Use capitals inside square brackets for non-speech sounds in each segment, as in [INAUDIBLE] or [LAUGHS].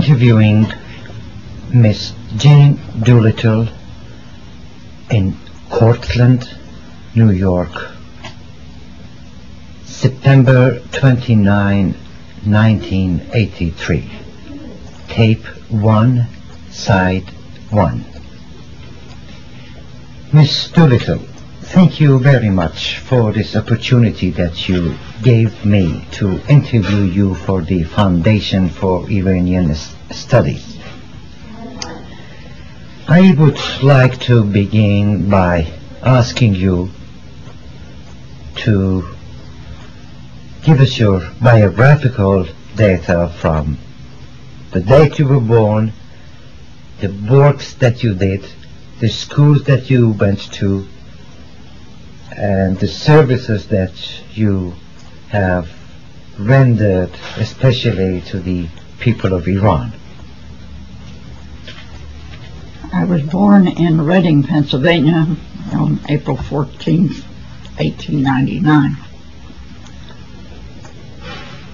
interviewing Miss Jane Doolittle in Cortland, New York, September 29, 1983. Tape 1, Side 1. Miss Doolittle, thank you very much for this opportunity that you gave me to interview you for the Foundation for Iranian Studies. I would like to begin by asking you to give us your biographical data from the date you were born, the works that you did, the schools that you went to, and the services that you have rendered, especially to the people of Iran. I was born in Reading, Pennsylvania on April 14, 1899.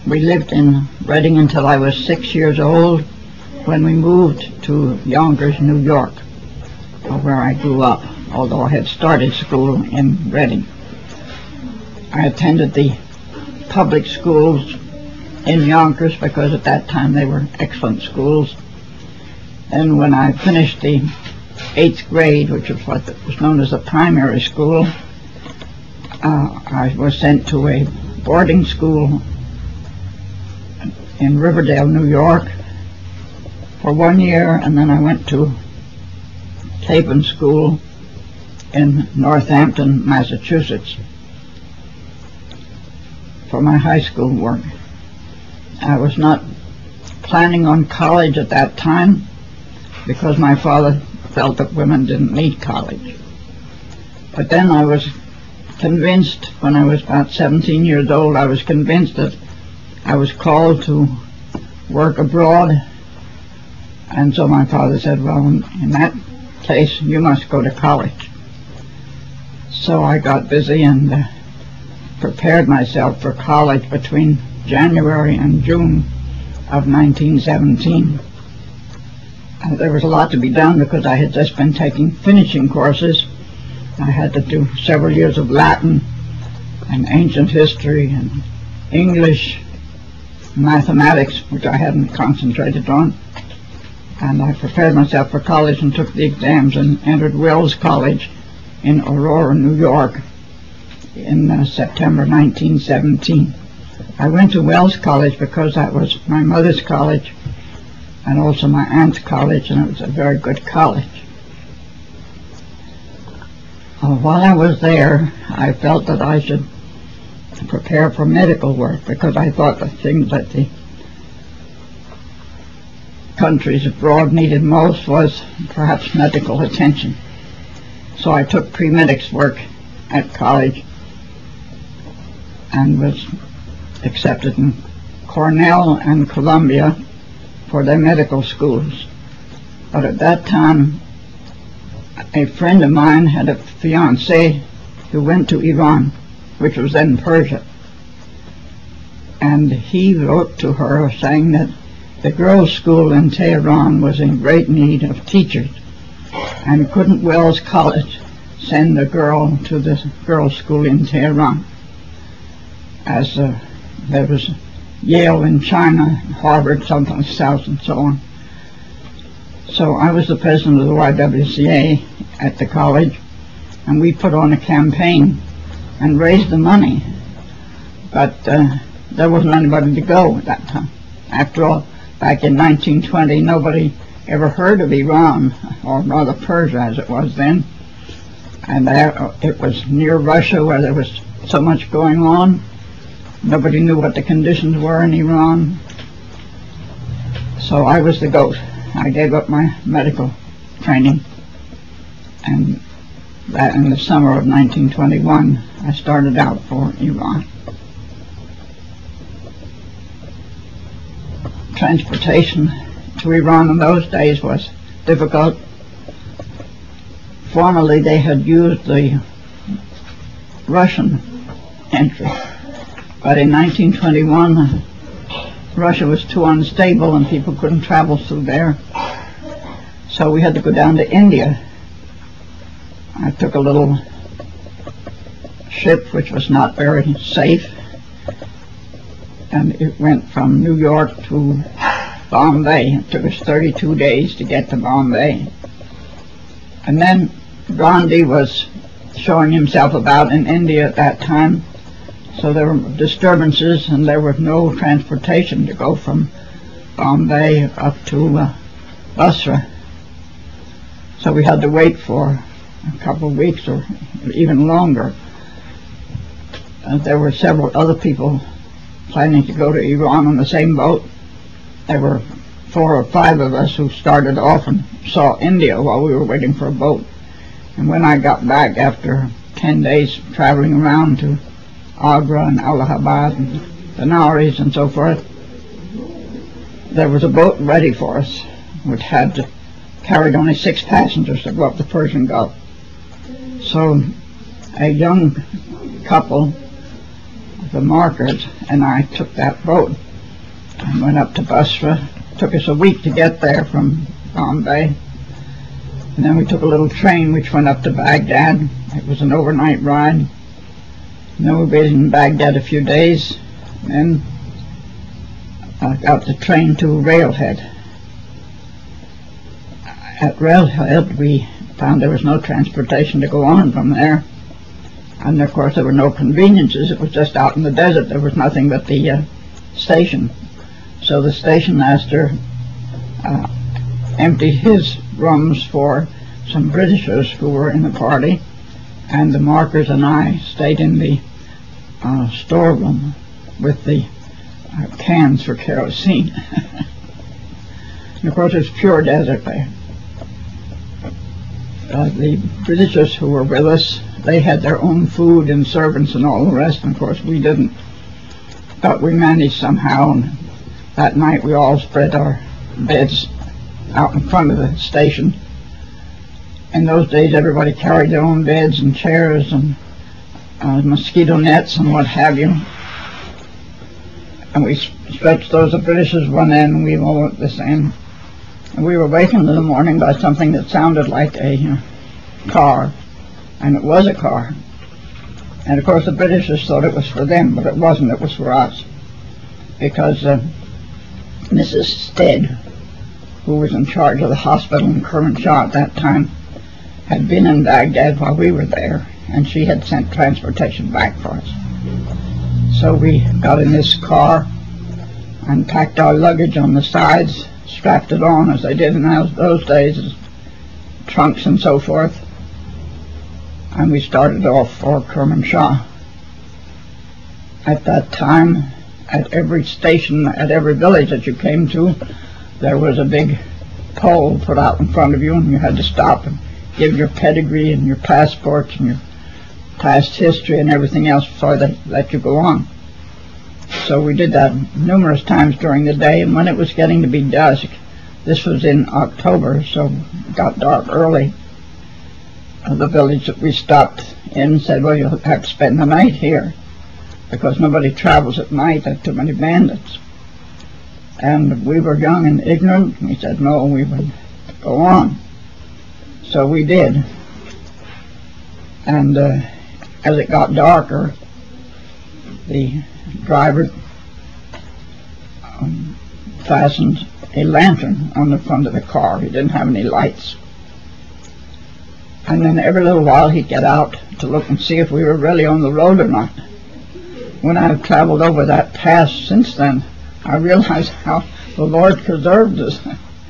We lived in Reading until I was six years old when we moved to Yonkers, New York, where I grew up, although I had started school in Reading. I attended the public schools in Yonkers because at that time they were excellent schools. And when I finished the eighth grade, which was what was known as a primary school, uh, I was sent to a boarding school in Riverdale, New York for one year, and then I went to Capen School in Northampton, Massachusetts for my high school work. I was not planning on college at that time because my father felt that women didn't need college. But then I was convinced, when I was about 17 years old, I was convinced that I was called to work abroad. And so my father said, well, in that case, you must go to college. So I got busy and uh, prepared myself for college between January and June of 1917. Uh, there was a lot to be done because I had just been taking finishing courses. I had to do several years of Latin and ancient history and English, mathematics, which I hadn't concentrated on. And I prepared myself for college and took the exams and entered Wells College in Aurora, New York in uh, September 1917. I went to Wells College because that was my mother's college and also my aunt's college, and it was a very good college. Uh, while I was there, I felt that I should prepare for medical work because I thought the thing that the countries abroad needed most was perhaps medical attention. So I took pre-medics work at college and was accepted in Cornell and Columbia for their medical schools. But at that time, a friend of mine had a fiancée who went to Iran, which was then Persia. And he wrote to her saying that the girls' school in Tehran was in great need of teachers, and couldn't Wells College send a girl to the girls' school in Tehran? As uh, there was Yale in China, Harvard someplace else, and so on. So I was the president of the YWCA at the college, and we put on a campaign and raised the money. But uh, there wasn't anybody to go at that time. After all, back in 1920, nobody ever heard of Iran, or rather Persia as it was then. And there, it was near Russia where there was so much going on. Nobody knew what the conditions were in Iran. So I was the goat. I gave up my medical training. And that in the summer of 1921, I started out for Iran. Transportation to Iran in those days was difficult. Formerly, they had used the Russian entry. But in 1921, Russia was too unstable and people couldn't travel through there. So we had to go down to India. I took a little ship which was not very safe and it went from New York to Bombay. It took us 32 days to get to Bombay. And then Gandhi was showing himself about in India at that time. So there were disturbances and there was no transportation to go from Bombay up to uh, Basra. So we had to wait for a couple of weeks or even longer. Uh, there were several other people planning to go to Iran on the same boat. There were four or five of us who started off and saw India while we were waiting for a boat. And when I got back after 10 days traveling around to Agra and Allahabad and Benares and so forth, there was a boat ready for us, which had carried only six passengers to go up the Persian Gulf. So a young couple, the Markers, and I took that boat and went up to Basra. It took us a week to get there from Bombay. And then we took a little train which went up to Baghdad. It was an overnight ride. And then we waited in Baghdad a few days. And I got the train to Railhead. At Railhead we found there was no transportation to go on from there. And of course there were no conveniences. It was just out in the desert. There was nothing but the uh, station. So the station master uh, emptied his rooms for some Britishers who were in the party, and the markers and I stayed in the uh, storeroom with the uh, cans for kerosene. [LAUGHS] of course, it's pure desert there. Uh, the Britishers who were with us, they had their own food and servants and all the rest, and of course we didn't. But we managed somehow, and that night we all spread our beds out in front of the station. In those days, everybody carried their own beds and chairs and uh, mosquito nets and what have you. And we stretched those the Britishers one end and we all at this end. And we were wakened in the morning by something that sounded like a uh, car. And it was a car. And of course the Britishers thought it was for them, but it wasn't, it was for us. Because uh, Mrs. Stead, who was in charge of the hospital in Kermanshah at that time, had been in Baghdad while we were there, and she had sent transportation back for us. So we got in this car and packed our luggage on the sides, strapped it on as they did in those days, trunks and so forth, and we started off for Kermanshah. At that time, at every station, at every village that you came to, there was a big pole put out in front of you, and you had to stop and give your pedigree and your passports and your past history and everything else before they let you go on. So we did that numerous times during the day, and when it was getting to be dusk, this was in October, so it got dark early. The village that we stopped in said, well, you'll have to spend the night here because nobody travels at night. There are too many bandits. And we were young and ignorant. We said, no, we would go on. So we did. And uh, as it got darker, the driver um, fastened a lantern on the front of the car. He didn't have any lights. And then every little while he'd get out to look and see if we were really on the road or not. When I've traveled over that pass since then, I realize [LAUGHS] how the Lord preserved us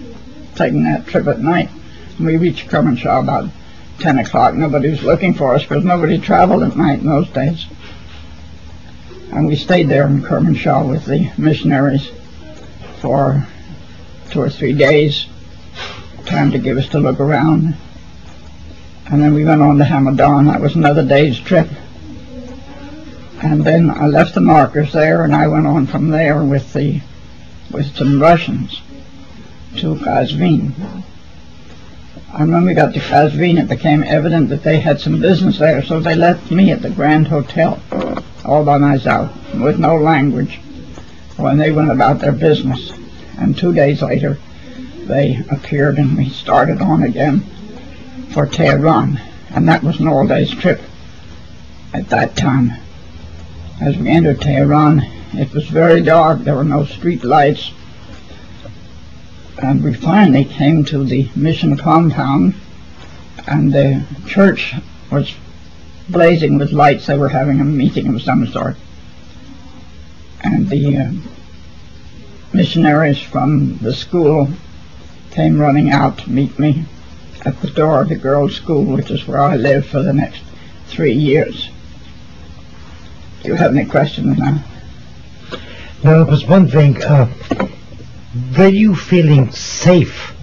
[LAUGHS] taking that trip at night. We reached Kermanshah about 10 o'clock. Nobody was looking for us because nobody traveled at night in those days. And we stayed there in Kermanshah with the missionaries for two or three days, time to give us to look around. And then we went on to Hamadan. That was another day's trip. And then I left the markers there, and I went on from there with the with some Russians to Kazvin. And when we got to Kazvin, it became evident that they had some business there, so they left me at the Grand Hotel all by myself with no language. when they went about their business. And two days later, they appeared and we started on again for Tehran. And that was an all-days trip at that time. As we entered Tehran, it was very dark. There were no street lights. And we finally came to the mission compound and the church was blazing with lights. They were having a meeting of some sort. And the uh, missionaries from the school came running out to meet me at the door of the girls' school, which is where I lived for the next three years. Do you have any questions now? No, it was one thing. Uh, were you feeling safe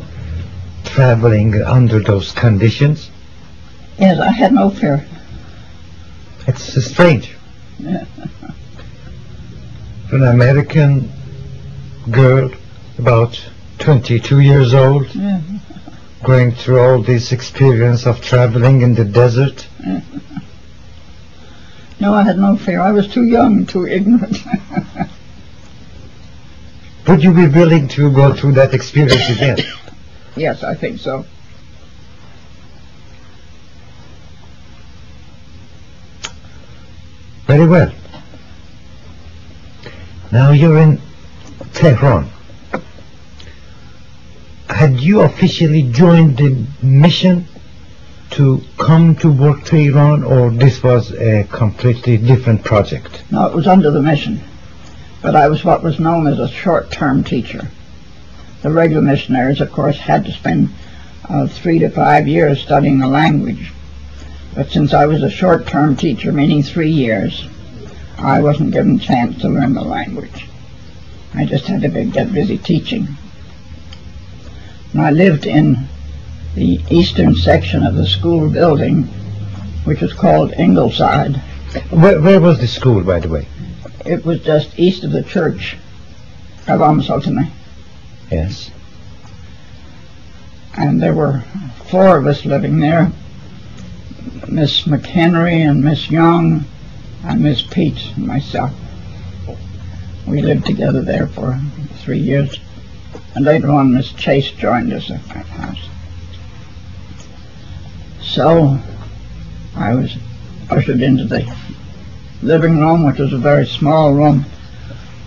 traveling under those conditions? Yes, I had no fear. It's uh, strange. Yeah. [LAUGHS] An American girl, about 22 years old, Yeah. going through all this experience of traveling in the desert. No, I had no fear. I was too young, too ignorant. [LAUGHS] Would you be willing to go through that experience again? yes, I think so. Very well. Now you're in Tehran. Had you officially joined the mission to come to work to Iran or this was a completely different project? No, it was under the mission. But I was what was known as a short-term teacher. The regular missionaries, of course, had to spend uh, three to five years studying the language. But since I was a short-term teacher, meaning three years, I wasn't given a chance to learn the language. I just had to be, get busy teaching. And I lived in the eastern section of the school building, which was called Ingleside. Where, where was the school, by the way? It was just east of the church of Sultana. Yes. And there were four of us living there. Miss McHenry and Miss Young and Miss Pete and myself. We lived together there for three years. And later on Miss Chase joined us at that house. So I was ushered into the living room, which was a very small room,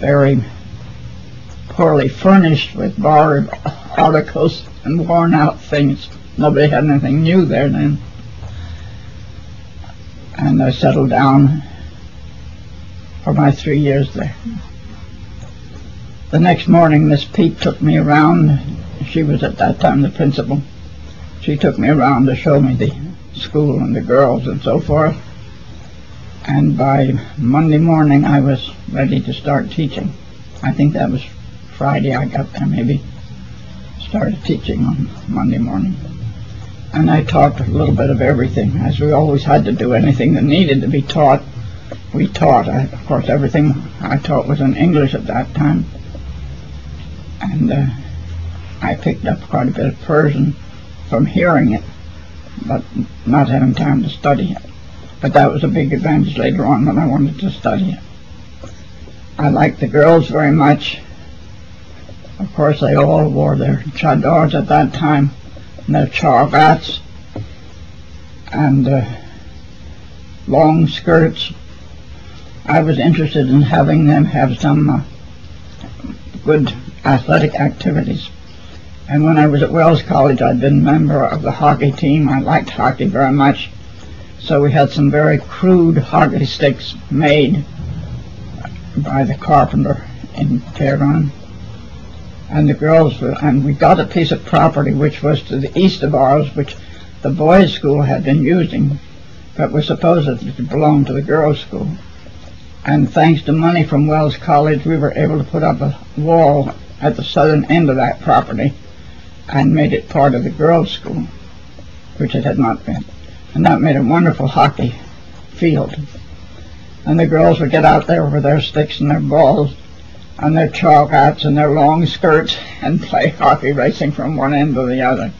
very poorly furnished with borrowed articles and worn out things. Nobody had anything new there then. And I settled down for my three years there. The next morning, Miss Pete took me around. She was at that time the principal. She took me around to show me the school and the girls and so forth. And by Monday morning, I was ready to start teaching. I think that was Friday I got there, maybe. Started teaching on Monday morning. And I taught a little bit of everything, as we always had to do anything that needed to be taught. We taught. I, of course, everything I taught was in English at that time. And uh, I picked up quite a bit of Persian from hearing it, but not having time to study it. But that was a big advantage later on when I wanted to study it. I liked the girls very much. Of course, they all wore their chadors at that time, and their chargats, and uh, long skirts. I was interested in having them have some uh, good athletic activities. And when I was at Wells College, I'd been a member of the hockey team. I liked hockey very much. So we had some very crude hockey sticks made by the carpenter in Tehran. And the girls were, and we got a piece of property which was to the east of ours, which the boys' school had been using, but was supposedly to belong to the girls' school. And thanks to money from Wells College, we were able to put up a wall at the southern end of that property and made it part of the girls' school, which it had not been. And that made a wonderful hockey field. And the girls would get out there with their sticks and their balls and their chargats and their long skirts [LAUGHS] and play hockey racing from one end to the other.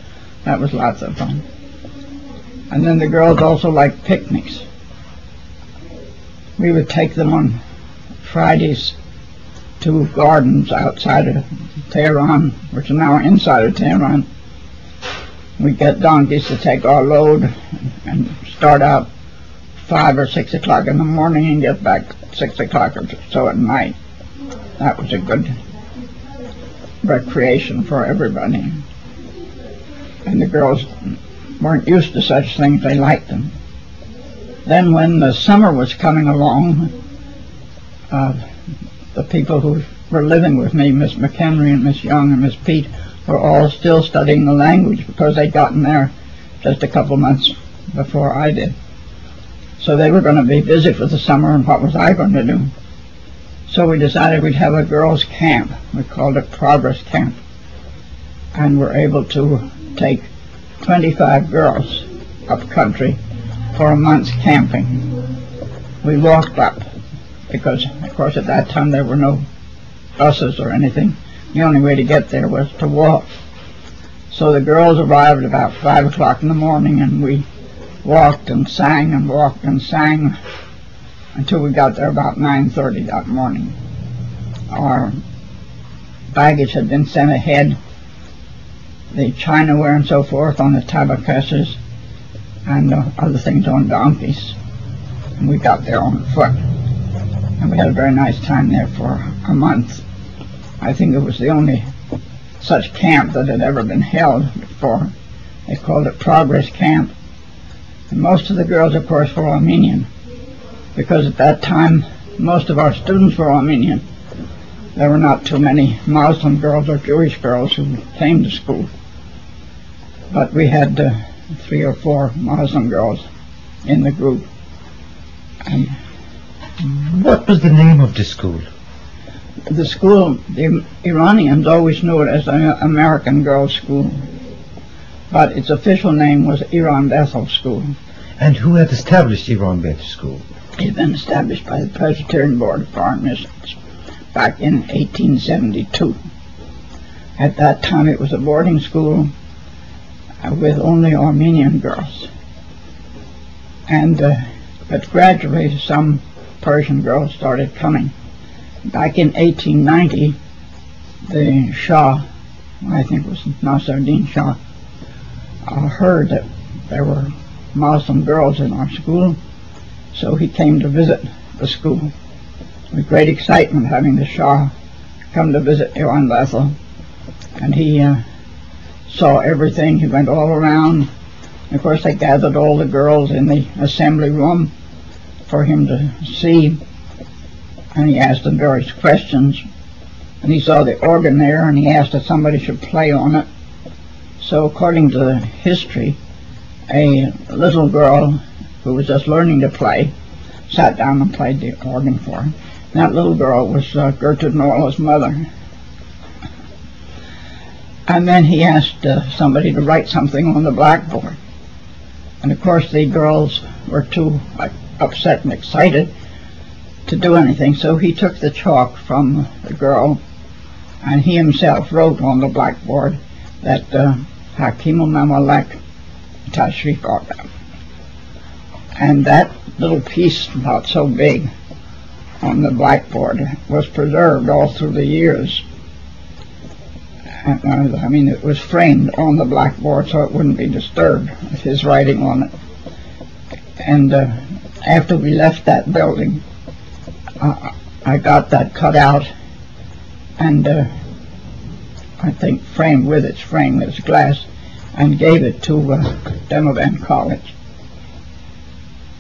That was lots of fun. And then the girls also liked picnics. We would take them on Fridays two gardens outside of Tehran, which are now inside of Tehran. We get donkeys to take our load and start out five or six o'clock in the morning and get back six o'clock or so at night. That was a good recreation for everybody. And the girls weren't used to such things, they liked them. Then when the summer was coming along, uh, the people who were living with me, Miss McHenry and Miss Young and Miss Pete, were all still studying the language because they'd gotten there just a couple months before I did. So they were going to be busy for the summer, and what was I going to do? So we decided we'd have a girls' camp. We called it Progress Camp. And we're able to take 25 girls up country for a month's camping. We walked up because, of course, at that time there were no buses or anything. The only way to get there was to walk. So the girls arrived about 5 o'clock in the morning and we walked and sang and walked and sang until we got there about 9.30 that morning. Our baggage had been sent ahead, the chinaware and so forth on the tabakesses and uh, other things on donkeys. And we got there on foot. And we had a very nice time there for a month. I think it was the only such camp that had ever been held before. They called it Progress Camp. And most of the girls, of course, were Armenian, because at that time most of our students were Armenian. There were not too many Muslim girls or Jewish girls who came to school. But we had uh, three or four Muslim girls in the group. And what was the name of the school? The school, the Iranians always knew it as an American Girls' School but its official name was Iran Bethel School. And who had established Iran Bethel School? It had been established by the Presbyterian Board of Foreign Missions back in 1872. At that time it was a boarding school uh, with only Armenian girls. And uh, but gradually some Persian girls started coming. Back in 1890, the Shah, I think it was Nasruddin Shah, uh, heard that there were Muslim girls in our school, so he came to visit the school with great excitement having the Shah come to visit Iran Bethel. And he uh, saw everything. He went all around. Of course, they gathered all the girls in the assembly room for him to see. And he asked them various questions. And he saw the organ there, and he asked that somebody should play on it. So according to the history, a little girl who was just learning to play sat down and played the organ for him. That little girl was uh, Gertrude Norla's mother. And then he asked uh, somebody to write something on the blackboard. And of course the girls were too like, upset and excited to do anything, so he took the chalk from the girl and he himself wrote on the blackboard that uh, Hakim Mamalek Tashrif Order. And that little piece, not so big, on the blackboard was preserved all through the years. Uh, I mean, it was framed on the blackboard so it wouldn't be disturbed with his writing on it. And uh, after we left that building, uh, I got that cut out and uh, I think, framed with its frame, its glass, and gave it to uh, Damavand College.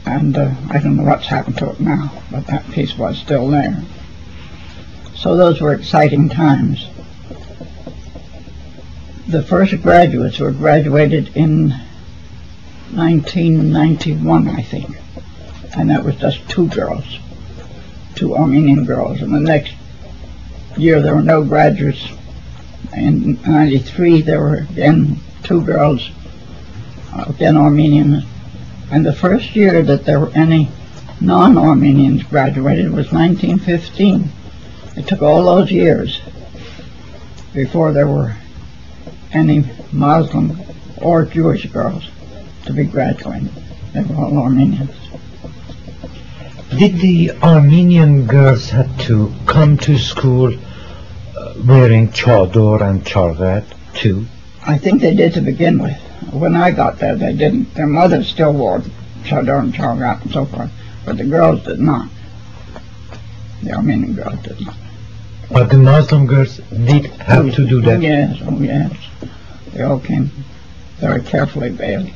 And uh, I don't know what's happened to it now, but that piece was still there. So those were exciting times. The first graduates were graduated in 1991, I think. And that was just two girls, two Armenian girls. And the next year there were no graduates in 93 there were again two girls, uh, again Armenian. And the first year that there were any non-Armenians graduated was 1915. It took all those years before there were any Muslim or Jewish girls to be graduating. They were all Armenians. Did the Armenian girls had to come to school uh, wearing chador and charvet too? I think they did to begin with. When I got there, they didn't. Their mothers still wore chador and charvet and so forth, but the girls did not. The Armenian girls did not. But the Muslim girls did have to do Oh, that. yes, oh, yes. They all came very carefully veiled.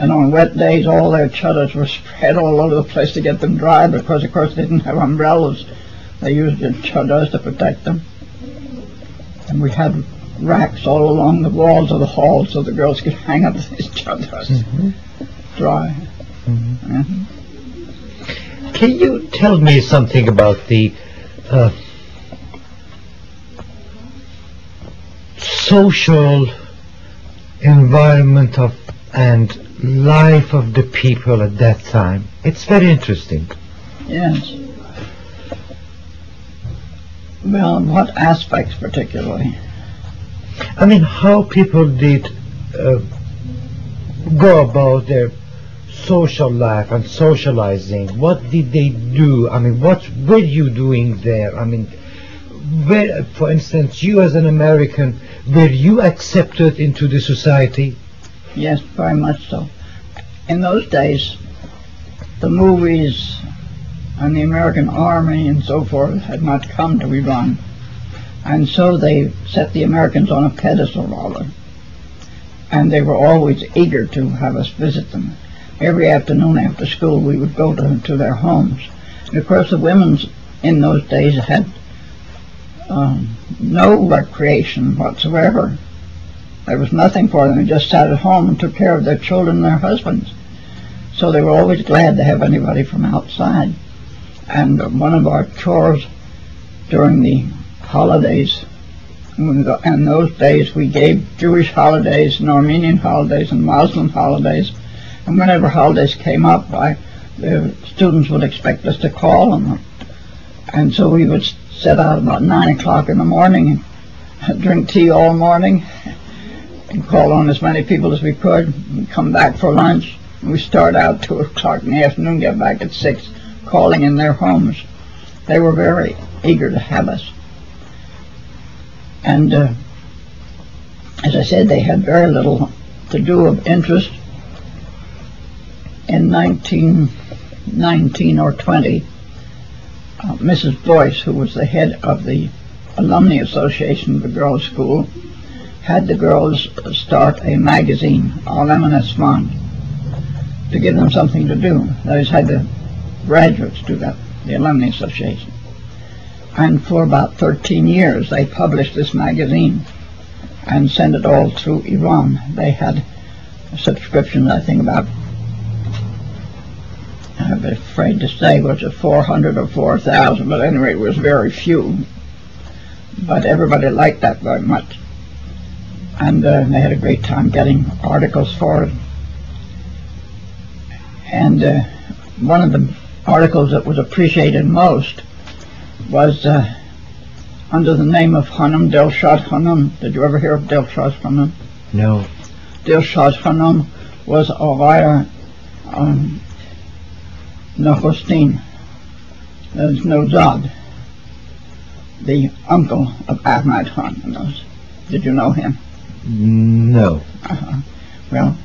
And on wet days, all their chadors were spread all over the place to get them dry because, of course, they didn't have umbrellas. They used the chadors to protect them. And we had racks all along the walls of the hall so the girls could [LAUGHS] hang up these chadors Mhm. dry. Mhm. Mhm. Can you tell me something about the uh, social environment of and life of the people at that time? It's very interesting. Yes. Well, what aspects particularly? I mean, how people did uh, go about their social life and socializing. What did they do? I mean, what were you doing there? I mean, where, for instance, you as an American, were you accepted into the society? Yes, very much so. In those days, the movies and the American Army and so forth had not come to Iran. And so they set the Americans on a pedestal rather. And they were always eager to have us visit them. Every afternoon after school we would go to, to their homes. And of course the women in those days had um, no recreation whatsoever. There was nothing for them. They just sat at home and took care of their children and their husbands. So they were always glad to have anybody from outside. And one of our chores during the holidays, in those days we gave Jewish holidays and Armenian holidays and Muslim holidays. And whenever holidays came up, I, the students would expect us to call on them. And so we would set out about nine o'clock in the morning and [LAUGHS] drink tea all morning and call on as many people as we could and come back for lunch. We start out two o'clock in the afternoon, get back at six, calling in their homes. They were very eager to have us. And uh, as I said, they had very little to do of interest. In 1919 or 20, uh, Mrs. Boyce, who was the head of the Alumni Association of the girls' school, had the girls start a magazine, Alam-e Nesvan, to give them something to do. Is, had the graduates do that, the Alumni Association. And for about 13 years, they published this magazine and sent it all through Iran. They had subscriptions, I think, about, I'm afraid to say, was it 400 or 4,000, but anyway, it was very few. But everybody liked that very much and uh, they had a great time getting articles for it. And uh, one of the articles that was appreciated most was uh, under the name of Hanum Dilshad Hanum. Did you ever hear of Dilshad Hanum? No. Dilshad Hanum was Avaya um, Nahostin, there's no Nozad, the uncle of Ahmad Khan. Did you know him? No. Uh-huh. [LAUGHS] Well,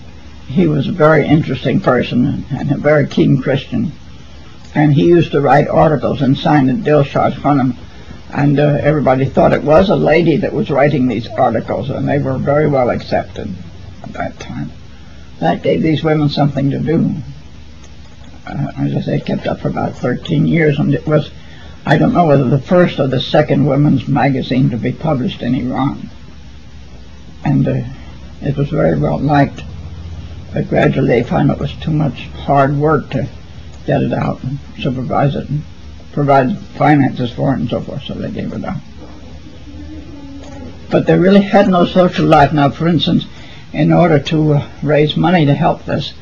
he was a very interesting person and a very keen Christian. And he used to write articles and sign it Dilshad Khanum. And uh, everybody thought it was a lady that was writing these articles, and they were very well accepted at that time. That gave these women something to do. Uh, as I say, it kept up for about 13 years, and it was, I don't know whether the first or the second women's magazine to be published in Iran and uh, it was very well liked. But gradually they found it was too much hard work to get it out and supervise it and provide finances for it and so forth, so they gave it up. But they really had no social life. Now, for instance, in order to uh, raise money to help this,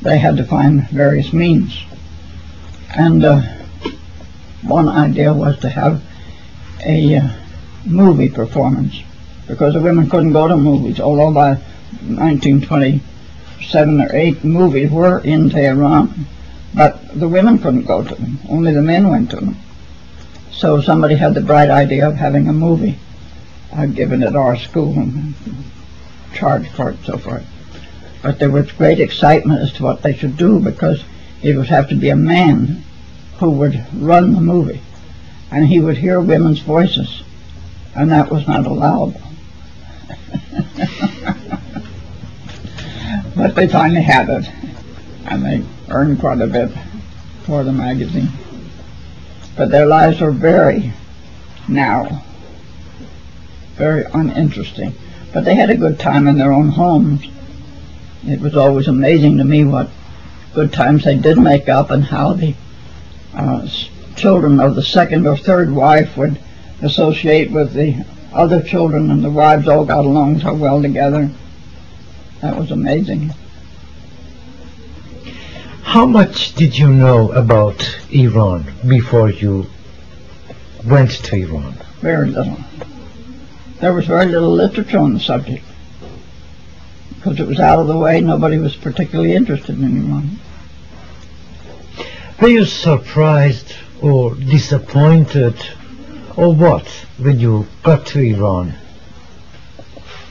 they had to find various means. And uh, one idea was to have a uh, movie performance because the women couldn't go to movies, although by 1927 or 8 movies were in Tehran. But the women couldn't go to them. Only the men went to them. So somebody had the bright idea of having a movie uh, given at our school and charged for it and so forth. But there was great excitement as to what they should do because it would have to be a man who would run the movie. And he would hear women's voices. And that was not allowed. But they finally had it. And they earned quite a bit for the magazine. But their lives were very narrow, very uninteresting. But they had a good time in their own homes. It was always amazing to me what good times they did make up and how the uh, children of the second or third wife would associate with the other children and the wives all got along so well together. That was amazing. How much did you know about Iran before you went to Iran? Very little. There was very little literature on the subject because it was out of the way. Nobody was particularly interested in Iran. Were you surprised or disappointed or what when you got to Iran?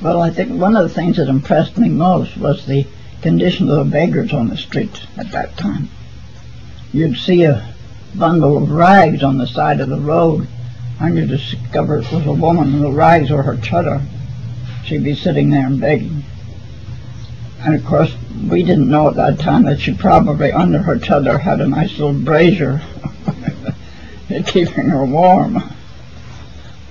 Well, I think one of the things that impressed me most was the condition of the beggars on the street at that time. You'd see a bundle of rags on the side of the road, and you discover it was a woman, and the rags were her chadar. She'd be sitting there and begging. And of course, we didn't know at that time that she probably under her chadar had a nice little brazier [LAUGHS] keeping her warm.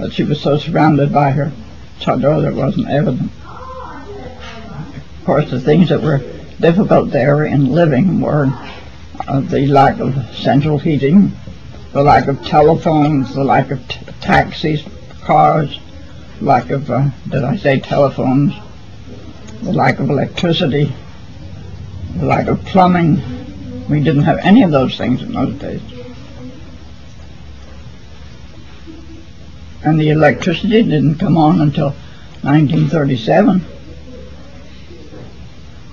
But she was so surrounded by her chadar that it wasn't evident. Of course, the things that were difficult there in living were uh, the lack of central heating, the lack of telephones, the lack of t- taxis, cars, lack of, uh, did I say telephones, the lack of electricity, the lack of plumbing. We didn't have any of those things in those days. And the electricity didn't come on until 1937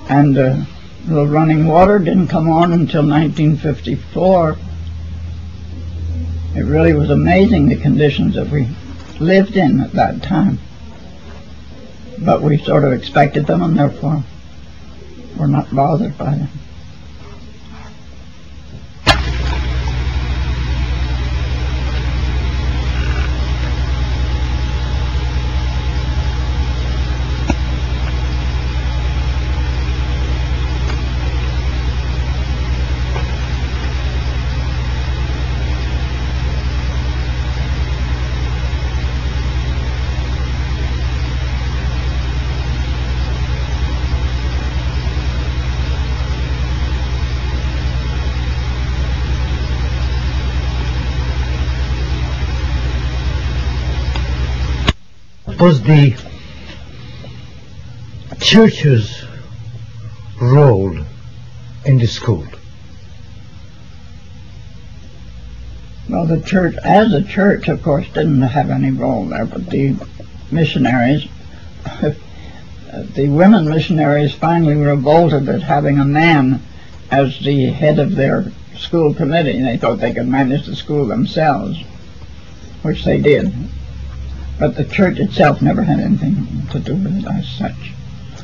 and uh, the running water didn't come on until 1954. It really was amazing the conditions that we lived in at that time. But we sort of expected them and therefore were not bothered by them. Was the church's role in the school? Well, the church, as a church, of course, didn't have any role there, but the missionaries, [LAUGHS] the women missionaries finally revolted at having a man as the head of their school committee. They thought they could manage the school themselves, which they did. But the church itself never had anything to do with it as such.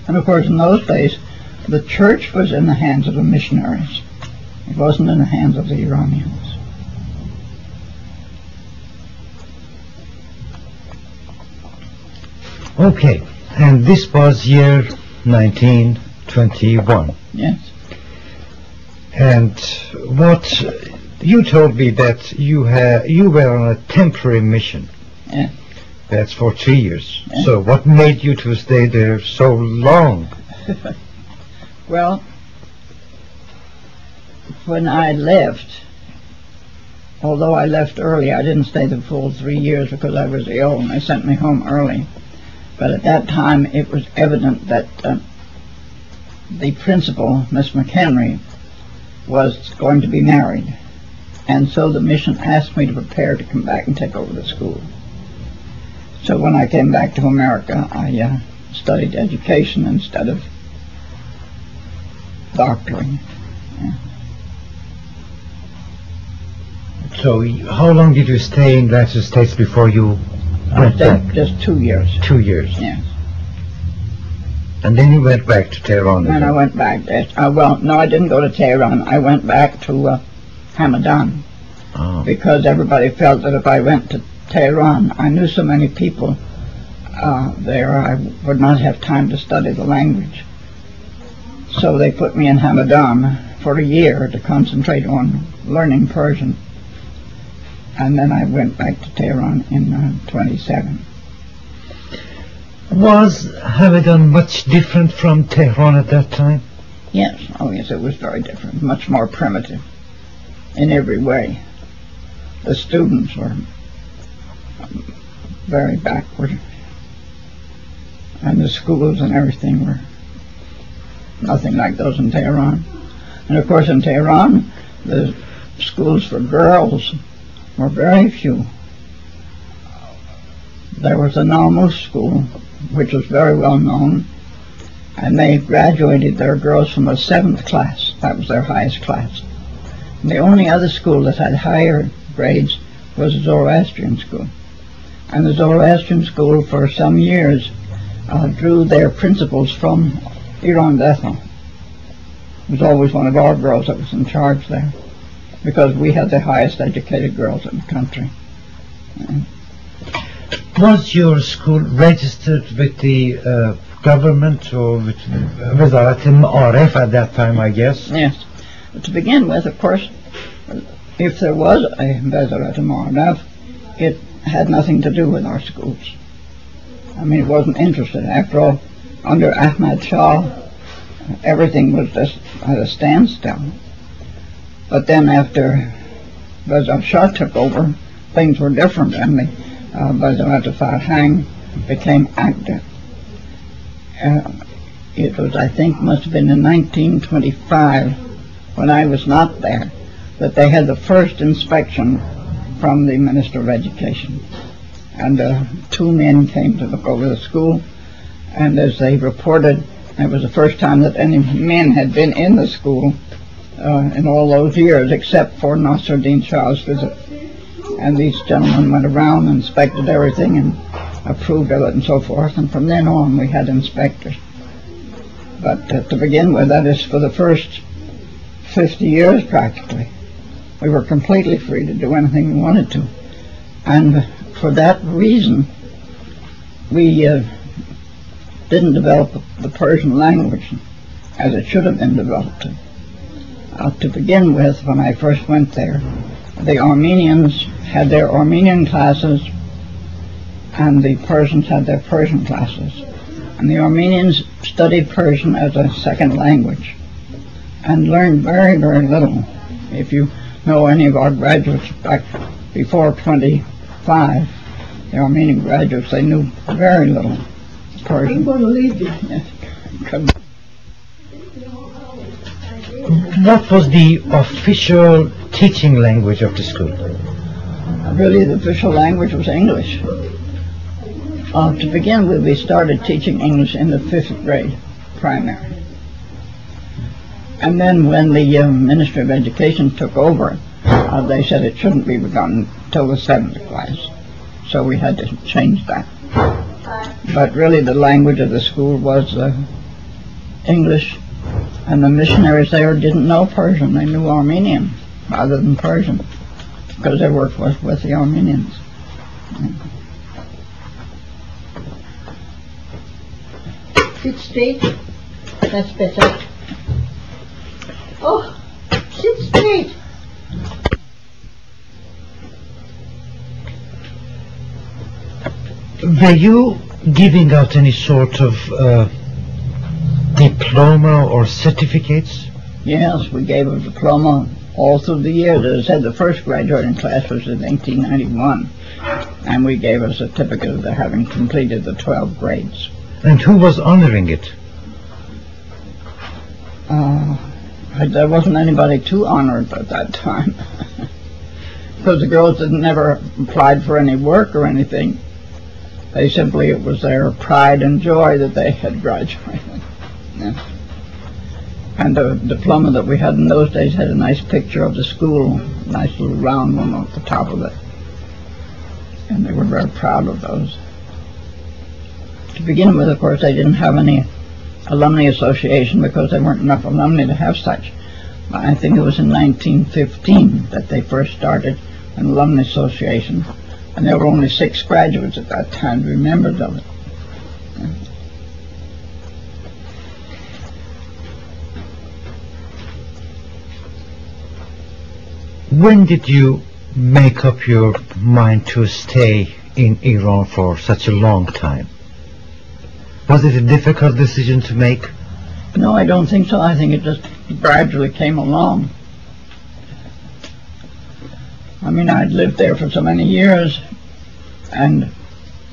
And of course, in those days, the church was in the hands of the missionaries. It wasn't in the hands of the Iranians. Okay, and this was year 1921. Yes. And what you told me that you ha- you were on a temporary mission. Yeah. That's for three years. So what made you to stay there so long? [LAUGHS] Well, when I left, although I left early, I didn't stay the full three years because I was ill and they sent me home early. But at that time, it was evident that uh, the principal, Miss McHenry, was going to be married. And so the mission asked me to prepare to come back and take over the school. So when I came back to America, I uh, studied education instead of doctoring. Yeah. So how long did you stay in the United States before you I went stayed back? just two years. Two years. Yes. And then you went back to Tehran And I went back there. Uh, well, no, I didn't go to Tehran. I went back to uh, Hamadan Oh. because everybody felt that if I went to Tehran, I knew so many people uh, there, I would not have time to study the language. So they put me in Hamadan for a year to concentrate on learning Persian. And then I went back to Tehran in uh, 27. Was Hamadan much different from Tehran at that time? Yes, oh yes, it was very different, much more primitive in every way. The students were very backward, and the schools and everything were nothing like those in Tehran. And of course, in Tehran, the schools for girls were very few. There was a normal school, which was very well known, and they graduated their girls from a seventh class. That was their highest class. And the only other school that had higher grades was the Zoroastrian school. And the Zoroastrian school for some years uh, drew their principals from Iran Bethel. It was always one of our girls that was in charge there because we had the highest educated girls in the country. Was your school registered with the uh, government or with Wazarat al-Ma'arif at that time, I guess? Yes. To begin with, of course, if there was a Bezarat Marnav, it had nothing to do with our schools. I mean, it wasn't interested. After all, under Ahmad Shah, everything was just at a standstill. But then after Reza Shah took over, things were different, and the uh, Bezarat Farhang became active. Uh, it was, I think, must have been in 1925 when I was not there, that they had the first inspection from the Minister of Education. And uh, two men came to look over the school, and as they reported, it was the first time that any men had been in the school uh, in all those years, except for Nasruddin Shah's visit. And these gentlemen went around and inspected everything and approved of it and so forth, and from then on we had inspectors. But uh, to begin with, that is for the first 50 years practically. We were completely free to do anything we wanted to. And for that reason, we uh, didn't develop the Persian language as it should have been developed. Uh, to begin with, when I first went there, the Armenians had their Armenian classes and the Persians had their Persian classes. And the Armenians studied Persian as a second language and learned very, very little. If you know any of our graduates back before 25, the Armenian graduates, they knew very little Persian. I'm going to leave you. Yes. What was the official teaching language of the school? Really, the official language was English. Uh, to begin with, we started teaching English in the fifth grade, primary. And then when the uh, Ministry of Education took over, uh, they said it shouldn't be begun till the seventh class. So we had to change that. But really, the language of the school was uh, English, and the missionaries there didn't know Persian. They knew Armenian rather than Persian because they worked with, with the Armenians. Sit straight. That's better. Oh, sit straight. Were you giving out any sort of uh, diploma or certificates? Yes, we gave a diploma all through the years. As I said, the first graduating class was in 1891, and we gave a certificate of having completed the 12 grades. And who was honoring it? Uh, I- there wasn't anybody too honored at that time. [LAUGHS] Because the girls had never applied for any work or anything. They simply, it was their pride and joy that they had graduated. Yeah. And the diploma that we had in those days had a nice picture of the school nice little round one at the top of it. And they were very proud of those. To begin with, of course, they didn't have any alumni association because there weren't enough alumni to have such. I think it was in 1915 that they first started an alumni association, and there were only six graduates at that time remembered of it. When did you make up your mind to stay in Iran for such a long time? Was it a difficult decision to make? No, I don't think so. I think it just gradually came along. I mean, I'd lived there for so many years, and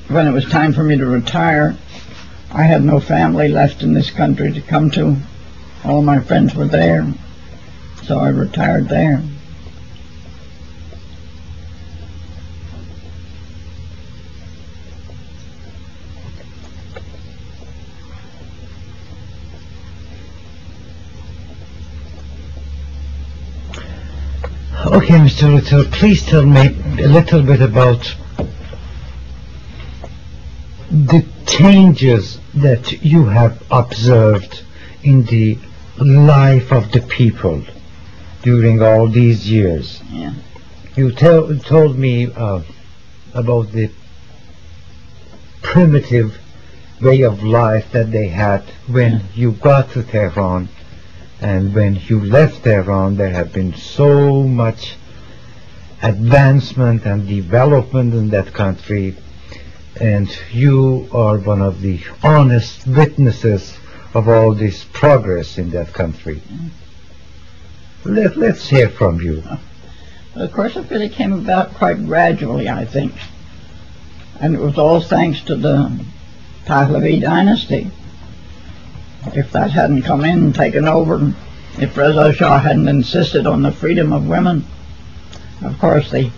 when it was time for me to retire, I had no family left in this country to come to. All my friends were there, so I retired there. Okay, Mr. Ritter, please tell me a little bit about the changes that you have observed in the life of the people during all these years. Yeah. You tell, told me uh, about the primitive way of life that they had when you got to Tehran and when you left Tehran there had been so much advancement and development in that country and you are one of the honest witnesses of all this progress in that country. Let, let's hear from you. Of course, it really came about quite gradually, I think. And it was all thanks to the Pahlavi dynasty. If that hadn't come in and taken over, if Reza Shah hadn't insisted on the freedom of women, of course, the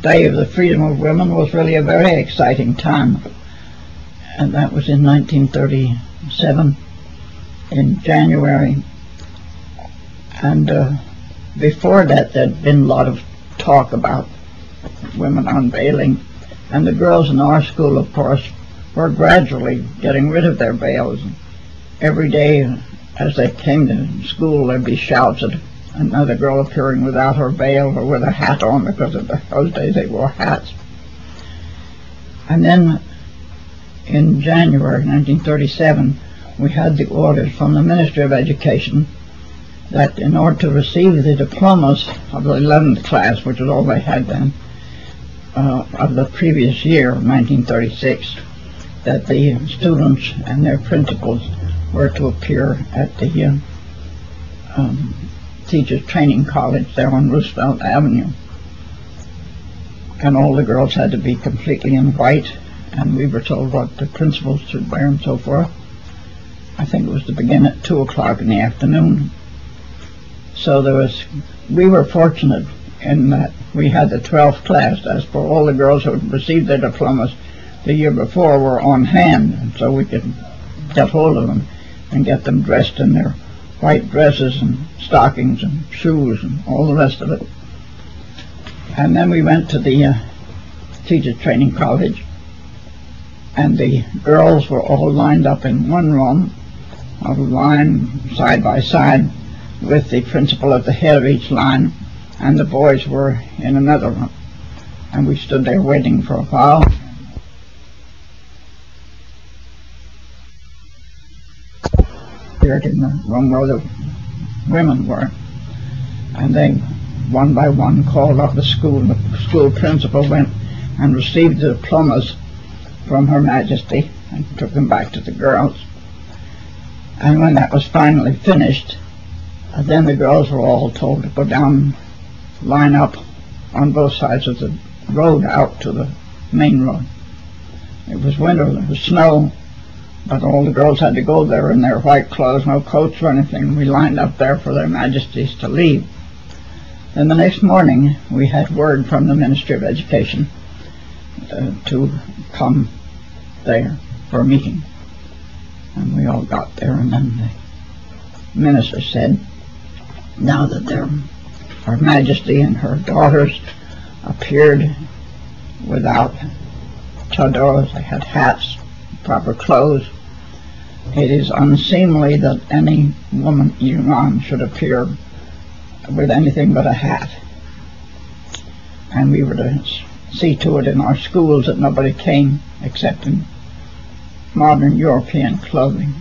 Day of the Freedom of Women was really a very exciting time. And that was in 1937 in January. And uh, before that, there'd been a lot of talk about women unveiling. And the girls in our school, of course, were gradually getting rid of their veils. Every day as they came to school, there'd be shouts at another girl appearing without her veil or with a hat on because of those days they wore hats. And then in January 1937, we had the orders from the Ministry of Education that in order to receive the diplomas of the 11th class, which was all they had then, uh, of the previous year, 1936, that the students and their principals were to appear at the uh, um, Teachers Training College there on Roosevelt Avenue. And all the girls had to be completely in white, and we were told what the principals should wear and so forth. I think it was to begin at 2 o'clock in the afternoon. So there was, we were fortunate in that we had the 12th class. As for all the girls who had received their diplomas the year before were on hand, and so we could get hold of them and get them dressed in their white dresses and stockings and shoes and all the rest of it. And then we went to the uh, teacher training college, and the girls were all lined up in one room, a line side by side, with the principal at the head of each line, and the boys were in another room. And we stood there waiting for a while. Appeared in the room where the women were. And they, one by one, called off the school. and The school principal went and received the diplomas from Her Majesty and took them back to the girls. And when that was finally finished, then the girls were all told to go down, line up on both sides of the road out to the main road. It was winter, there was snow, but all the girls had to go there in their white clothes, no coats or anything. We lined up there for their majesties to leave. Then the next morning, we had word from the Ministry of Education uh, to come there for a meeting. And we all got there, and then the minister said, now that they're Her Majesty and her daughters appeared without chadors. They had hats, proper clothes. It is unseemly that any woman Iran should appear with anything but a hat. And we were to see to it in our schools that nobody came except in modern European clothing.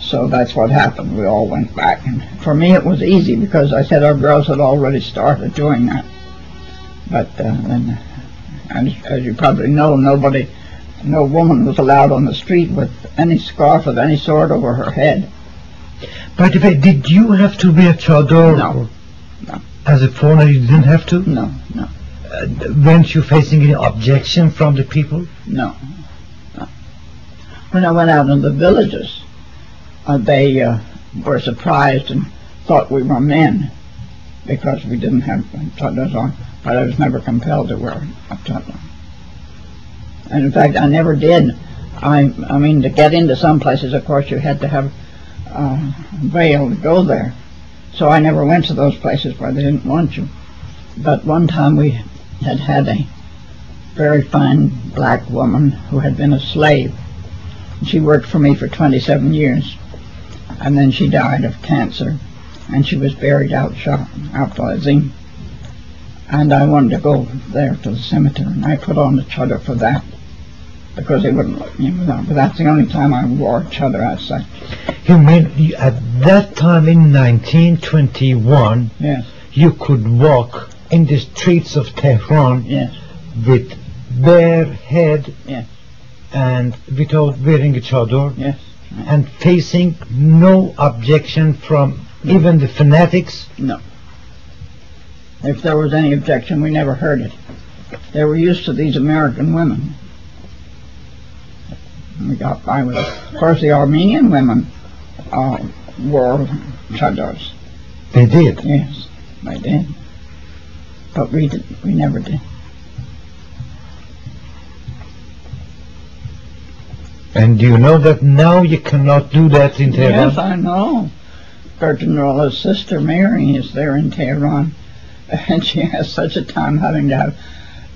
So that's what happened. We all went back. And for me, it was easy because I said our girls had already started doing that. But uh, and as you probably know, nobody, no woman was allowed on the street with any scarf of any sort over her head. By the way, did you have to wear chador? No. No. As a foreigner, you didn't have to? No, no, Uh, weren't you facing any objection from the people? no, no. When I went out in the villages, uh, they uh, were surprised and thought we were men because we didn't have chadors on, but I was never compelled to wear a chador. And in fact, I never did. I, mean, to get into some places, of course, you had to have uh, veil to go there. So I never went to those places where they didn't want you. But one time we had had a very fine black woman who had been a slave. She worked for me for 27 years. And then she died of cancer. And she was buried out, shot, out by Azim. And I wanted to go there to the cemetery. And I put on the chador for that. Because they wouldn't let me without. But that's the only time I wore chador as such. You mean at that time in 1921, Yes, you could walk in the streets of Tehran yes, with bare head Yes. and without wearing a chador yes. and facing no objection from even the fanatics? No. If there was any objection, we never heard it. They were used to these American women. We got by with it. Of course, the Armenian women uh, wore chadors. They did. Yes, they did. But we did. We never did. And do you know that now you cannot do that in Tehran? Yes, I know. Bertrand sister Mary is there in Tehran, [LAUGHS] and she has such a time having to have,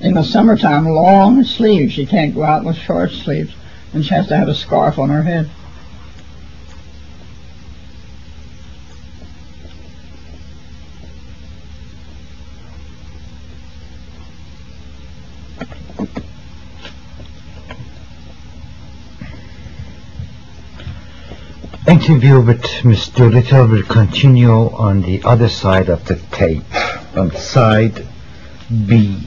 in the summertime, long sleeves. She can't go out with short sleeves, and she has to have a scarf on her head. Interview with Miss Doolittle will continue on the other side of the tape, on side B.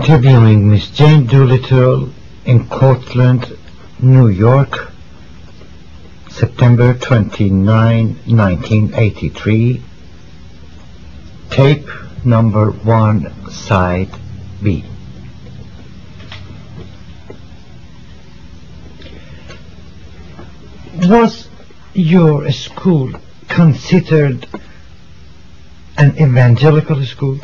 Interviewing Miss Jane Doolittle in Cortland, New York, September 29, 1983. Tape number one, side B. Was your school considered an evangelical school?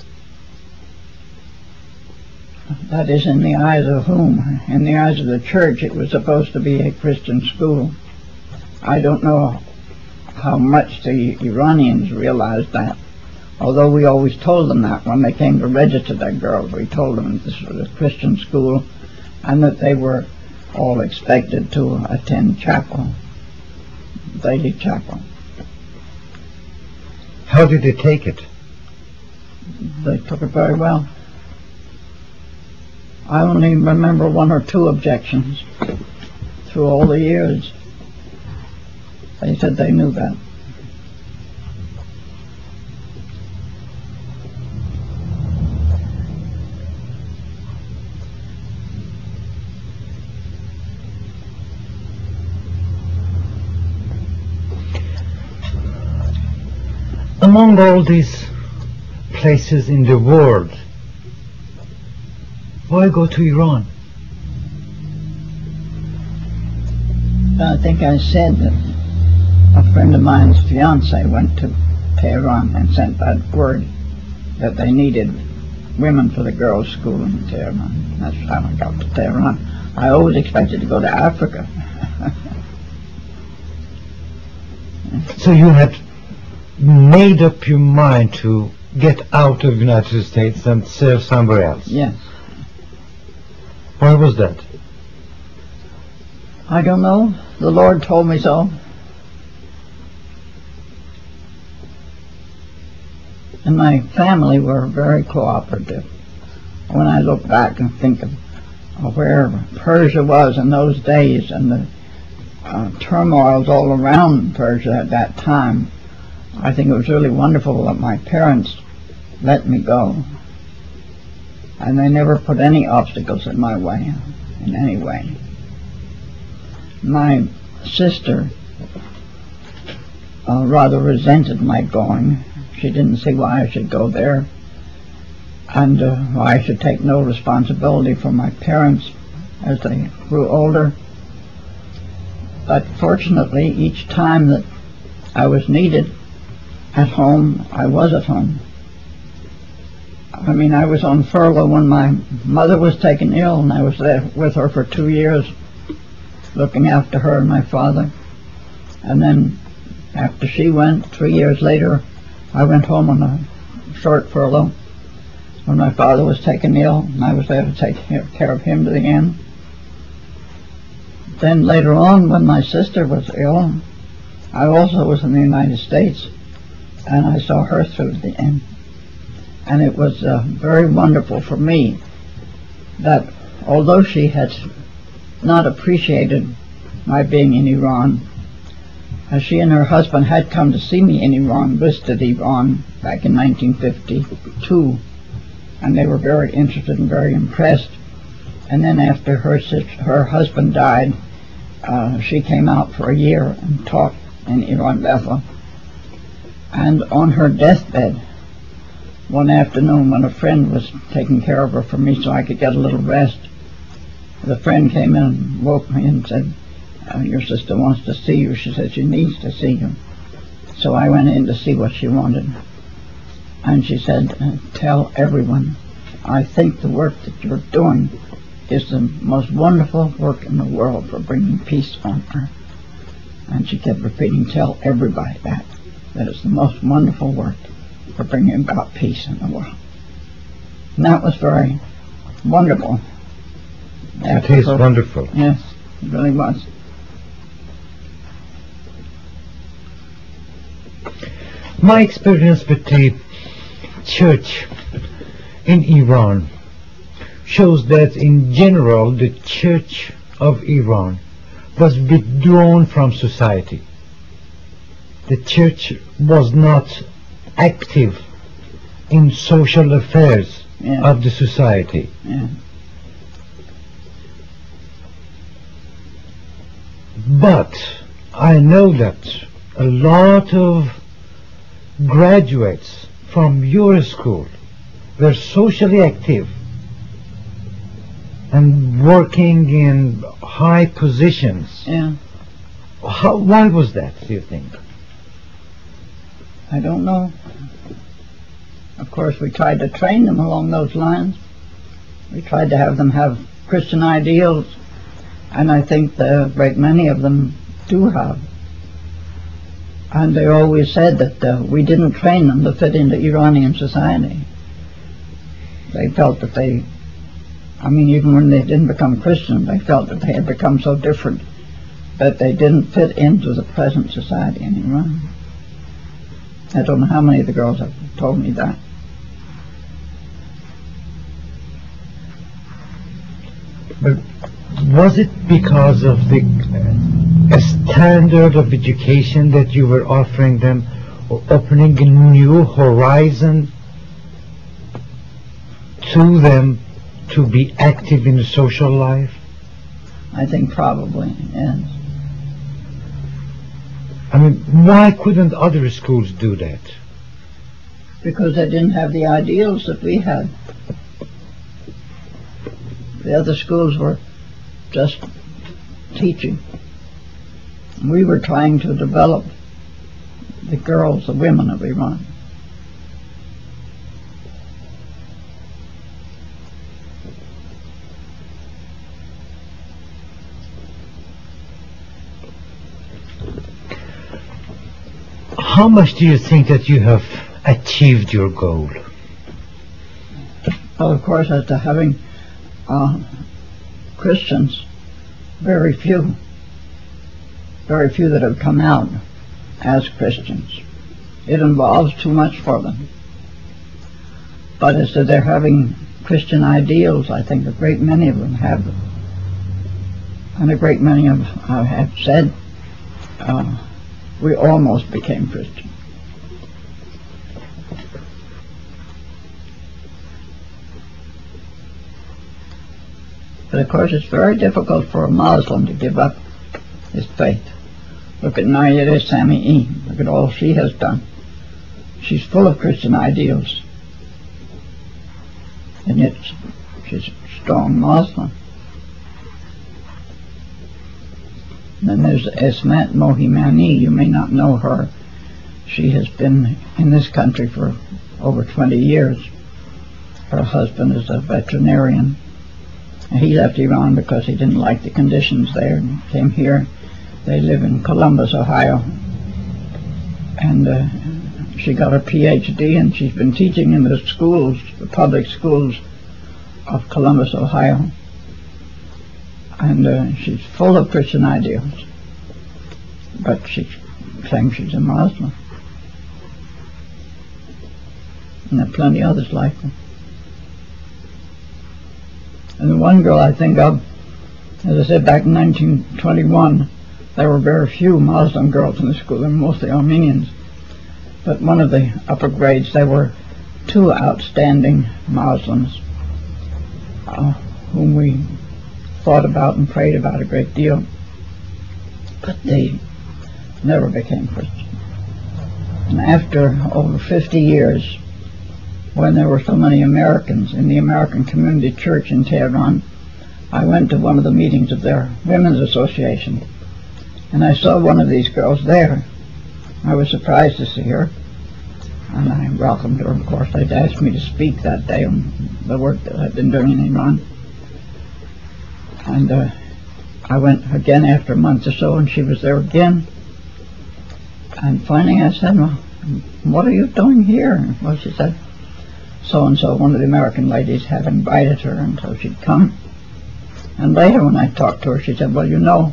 That is, in the eyes of whom? In the eyes of the church, it was supposed to be a Christian school. I don't know how much the Iranians realized that. Although we always told them that when they came to register their girls, we told them this was a Christian school and that they were all expected to attend chapel, daily chapel. How did they take it? They took it very well. I only remember one or two objections through all the years. They said they knew that. Among all these places in the world, why go to Iran? I think I said that a friend of mine's fiance went to Tehran and sent that word that they needed women for the girls' school in Tehran. That's how I got to Tehran. I always expected to go to Africa. [LAUGHS] So you had made up your mind to get out of the United States and serve somewhere else. yes. Why was that? I don't know. The Lord told me so. And my family were very cooperative. When I look back and think of, where Persia was in those days and the uh, turmoils all around Persia at that time, I think it was really wonderful that my parents let me go. And they never put any obstacles in my way, in any way my sister uh, rather resented my going. She didn't see why I should go there and uh, why I should take no responsibility for my parents as they grew older. But fortunately, each time that I was needed at home, I was at home. I mean, I was on furlough when my mother was taken ill, and I was there with her for two years looking after her and my father. And then after she went, three years later, I went home on a short furlough when my father was taken ill, and I was there to take care of him to the end. Then later on, when my sister was ill, I also was in the United States, and I saw her through the end. And it was uh, very wonderful for me that although she had not appreciated my being in Iran. As she and her husband had come to see me in Iran, visited Iran back in 1952, and they were very interested and very impressed. And then after her her husband died, uh, she came out for a year and taught in Iran Bethel. And on her deathbed, one afternoon when a friend was taking care of her for me so I could get a little rest, the friend came in and woke me and said, uh, your sister wants to see you. She said she needs to see you. So I went in to see what she wanted. And she said, uh, tell everyone, I think the work that you're doing is the most wonderful work in the world for bringing peace on earth. And she kept repeating, tell everybody that. That it's the most wonderful work for bringing about peace in the world. And that was very wonderful. It is wonderful. Yes, it really was. My experience with the church in Iran shows that in general the church of Iran was withdrawn from society. The church was not active in social affairs Yeah. of the society. Yeah. But I know that a lot of graduates from your school were socially active and working in high positions. Yeah. How, why was that, do you think? I don't know. Of course, we tried to train them along those lines. We tried to have them have Christian ideals, and I think the great many of them do have. And they always said that uh, we didn't train them to fit into Iranian society. They felt that they, I mean, even when they didn't become Christian, they felt that they had become so different that they didn't fit into the present society in Iran. I don't know how many of the girls have told me that. Was it because of the uh, standard of education that you were offering them or opening a new horizon to them to be active in social life? I think probably, yes. I mean, why couldn't other schools do that? Because they didn't have the ideals that we had. The other schools were just teaching. We were trying to develop the girls, the women of Iran. How much do you think that you have achieved your goal? Well, of course, to having Christians, very few, very few that have come out as Christians. It involves too much for them. But as to their having Christian ideals, I think a great many of them have them. And a great many of uh, have said, uh, we almost became Christian. But of course, it's very difficult for a Muslim to give up his faith. Look at Nayereh Sami'i. Look at all she has done. She's full of Christian ideals. And yet, she's a strong Muslim. And then there's Esmat Mohimani. You may not know her. She has been in this country for over 20 years. Her husband is a veterinarian. He left Iran because he didn't like the conditions there and came here. They live in Columbus, Ohio. And uh, she got her PhD and she's been teaching in the schools, the public schools of Columbus, Ohio. And uh, she's full of Christian ideals. But she claims she's a Muslim. And there are plenty others like her. And the one girl I think of, as I said, back in 1921, there were very few Muslim girls in the school. They were mostly Armenians. But one of the upper grades, there were two outstanding Muslims uh, whom we thought about and prayed about a great deal. But they never became Christian. And after over 50 years, when there were so many Americans in the American Community Church in Tehran, I went to one of the meetings of their Women's Association, and I saw one of these girls there. I was surprised to see her, and I welcomed her. Of course, they'd asked me to speak that day on the work that I'd been doing in Iran. And uh, I went again after a month or so, and she was there again. And finally I said, well, what are you doing here? Well, she said, so-and-so, one of the American ladies, had invited her, and so she'd come. And later when I talked to her, she said, well, you know,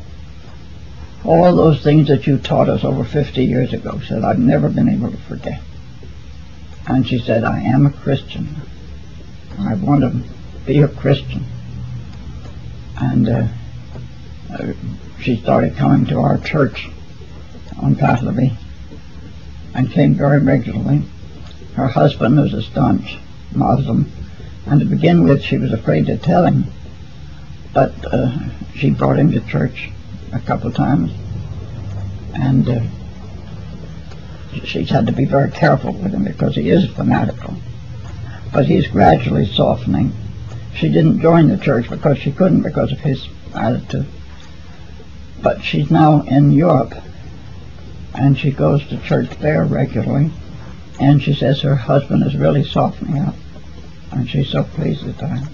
all those things that you taught us over 50 years ago, she said, I've never been able to forget. And she said, I am a Christian. I want to be a Christian. And uh, she started coming to our church on Pahlavi and came very regularly. Her husband was a staunch Muslim, and to begin with, she was afraid to tell him. But uh, she brought him to church a couple of times, And uh, she's had to be very careful with him because he is fanatical. But he's gradually softening. She didn't join the church because she couldn't because of his attitude. But she's now in Europe and she goes to church there regularly. And she says her husband is really softening up. And she's so pleased with that.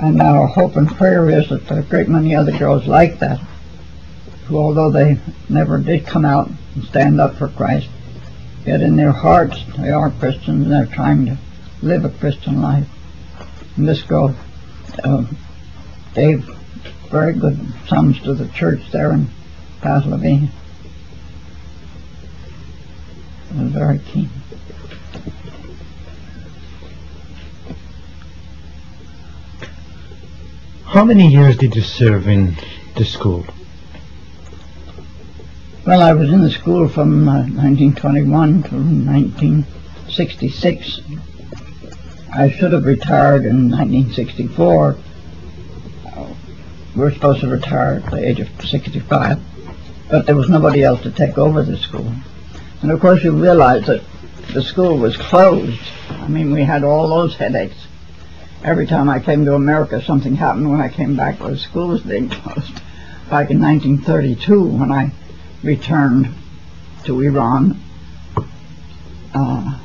And our hope and prayer is that a great many other girls like that, who although they never did come out and stand up for Christ, yet in their hearts they are Christians and they're trying to live a Christian life. And this girl uh, gave very good sums to the church there in Paslavina. Was very keen. How many years did you serve in the school? Well, I was in the school from uh, 1921 to 1966. I should have retired in 1964. Uh, we were supposed to retire at the age of 65, but there was nobody else to take over the school. And of course, you realize that the school was closed. I mean, we had all those headaches. Every time I came to America, something happened when I came back. The school was being closed. Back in 1932, when I returned to Iran, uh,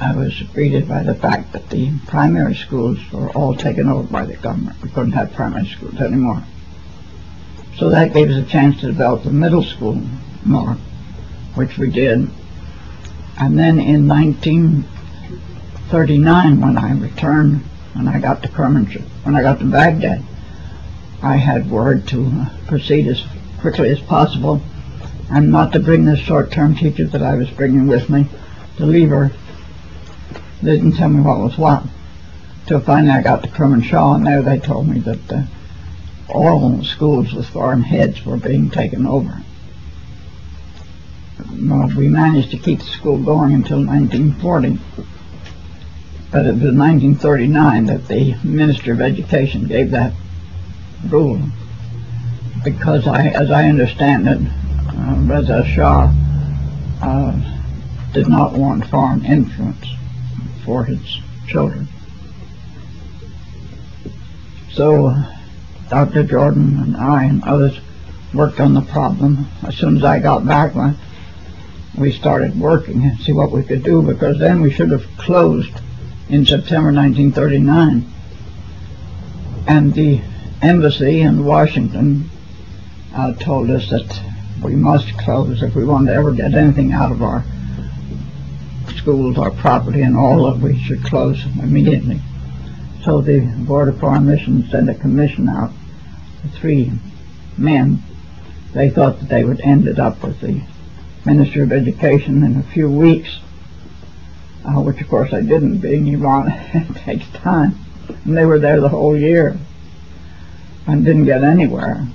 I was greeted by the fact that the primary schools were all taken over by the government. We couldn't have primary schools anymore. So that gave us a chance to develop the middle school more, which we did. And then in 1939, when I returned, when I got to Kermanshah, when I got to Baghdad, I had word to proceed as quickly as possible and not to bring the short-term teacher that I was bringing with me to leave her. They didn't tell me what was what. Till finally I got to Kermanshah, and there they told me that uh, all schools with foreign heads were being taken over. Well, we managed to keep the school going until 1940. But it was in 1939 that the Minister of Education gave that rule. Because I, as I understand it, uh, Reza Shah uh, did not want foreign influence for his children. So Dr. Jordan and I and others worked on the problem. As soon as I got back, we started working and see what we could do because then we should have closed in September 1939. And the embassy in Washington uh, told us that we must close if we want to ever get anything out of our schools, our property, and all of we should close immediately. So the Board of Foreign Missions sent a commission out, three men. They thought that they would end it up with the Minister of Education in a few weeks, uh, which of course I didn't, being Iran [LAUGHS] takes time. And they were there the whole year and didn't get anywhere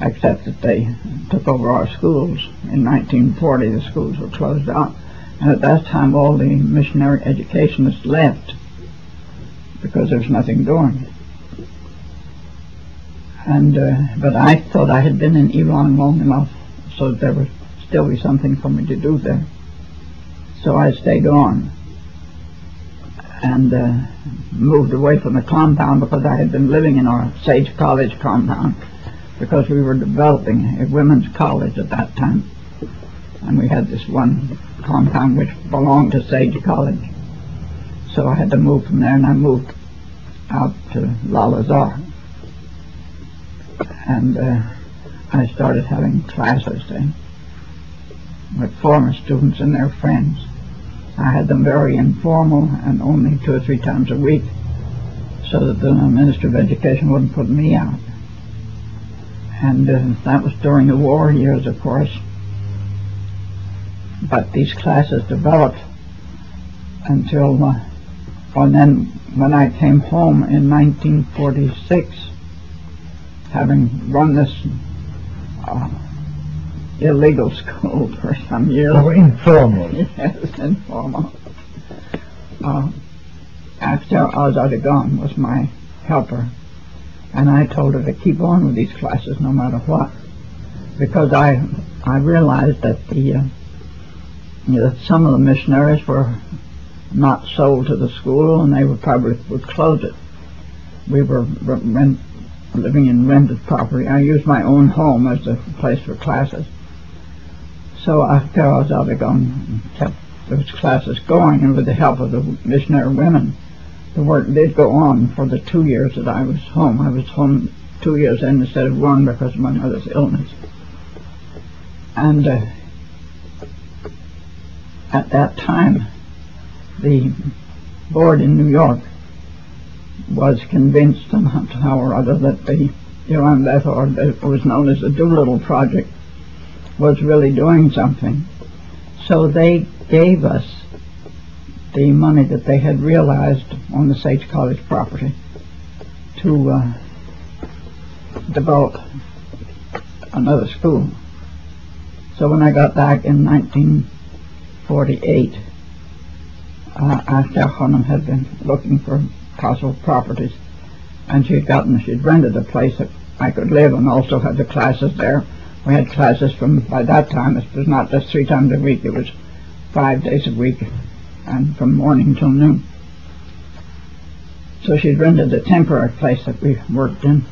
except that they took over our schools. In 1940 the schools were closed out and at that time all the missionary educationists left because there was nothing doing. And uh, but I thought I had been in Iran long enough so that there would still be something for me to do there. So I stayed on and uh, moved away from the compound because I had been living in our Sage College compound because we were developing a women's college at that time. And we had this one compound which belonged to Sage College. So I had to move from there and I moved out to Lalazar. And uh, I started having classes then with former students and their friends. I had them very informal and only two or three times a week so that the Minister of Education wouldn't put me out. And uh, that was during the war years, of course. But these classes developed until, uh, and then when I came home in 1946, having run this uh, illegal school for some years. So informal. yes, informal. Uh, after Azadagan was my helper, and I told her to keep on with these classes no matter what. because I I realized that the uh, you know, that some of the missionaries were not sold to the school and they would probably would close it. We were rent, living in rented property. I used my own home as a place for classes. So after I was out, I and kept those classes going, and with the help of the missionary women, the work did go on for the two years that I was home. I was home two years in instead of one because of my mother's illness. And uh, at that time, the board in New York was convinced somehow or other that the Iran Death or was known as the Doolittle Project was really doing something. So they gave us the money that they had realized on the Sage College property to uh, develop another school. So when I got back in 1948, uh, had been looking for possible properties, and she'd gotten, she'd rented a place that I could live and also had the classes there. We had classes from, by that time, it was not just three times a week, it was five days a week, and from morning till noon. So she'd rented a temporary place that we worked in,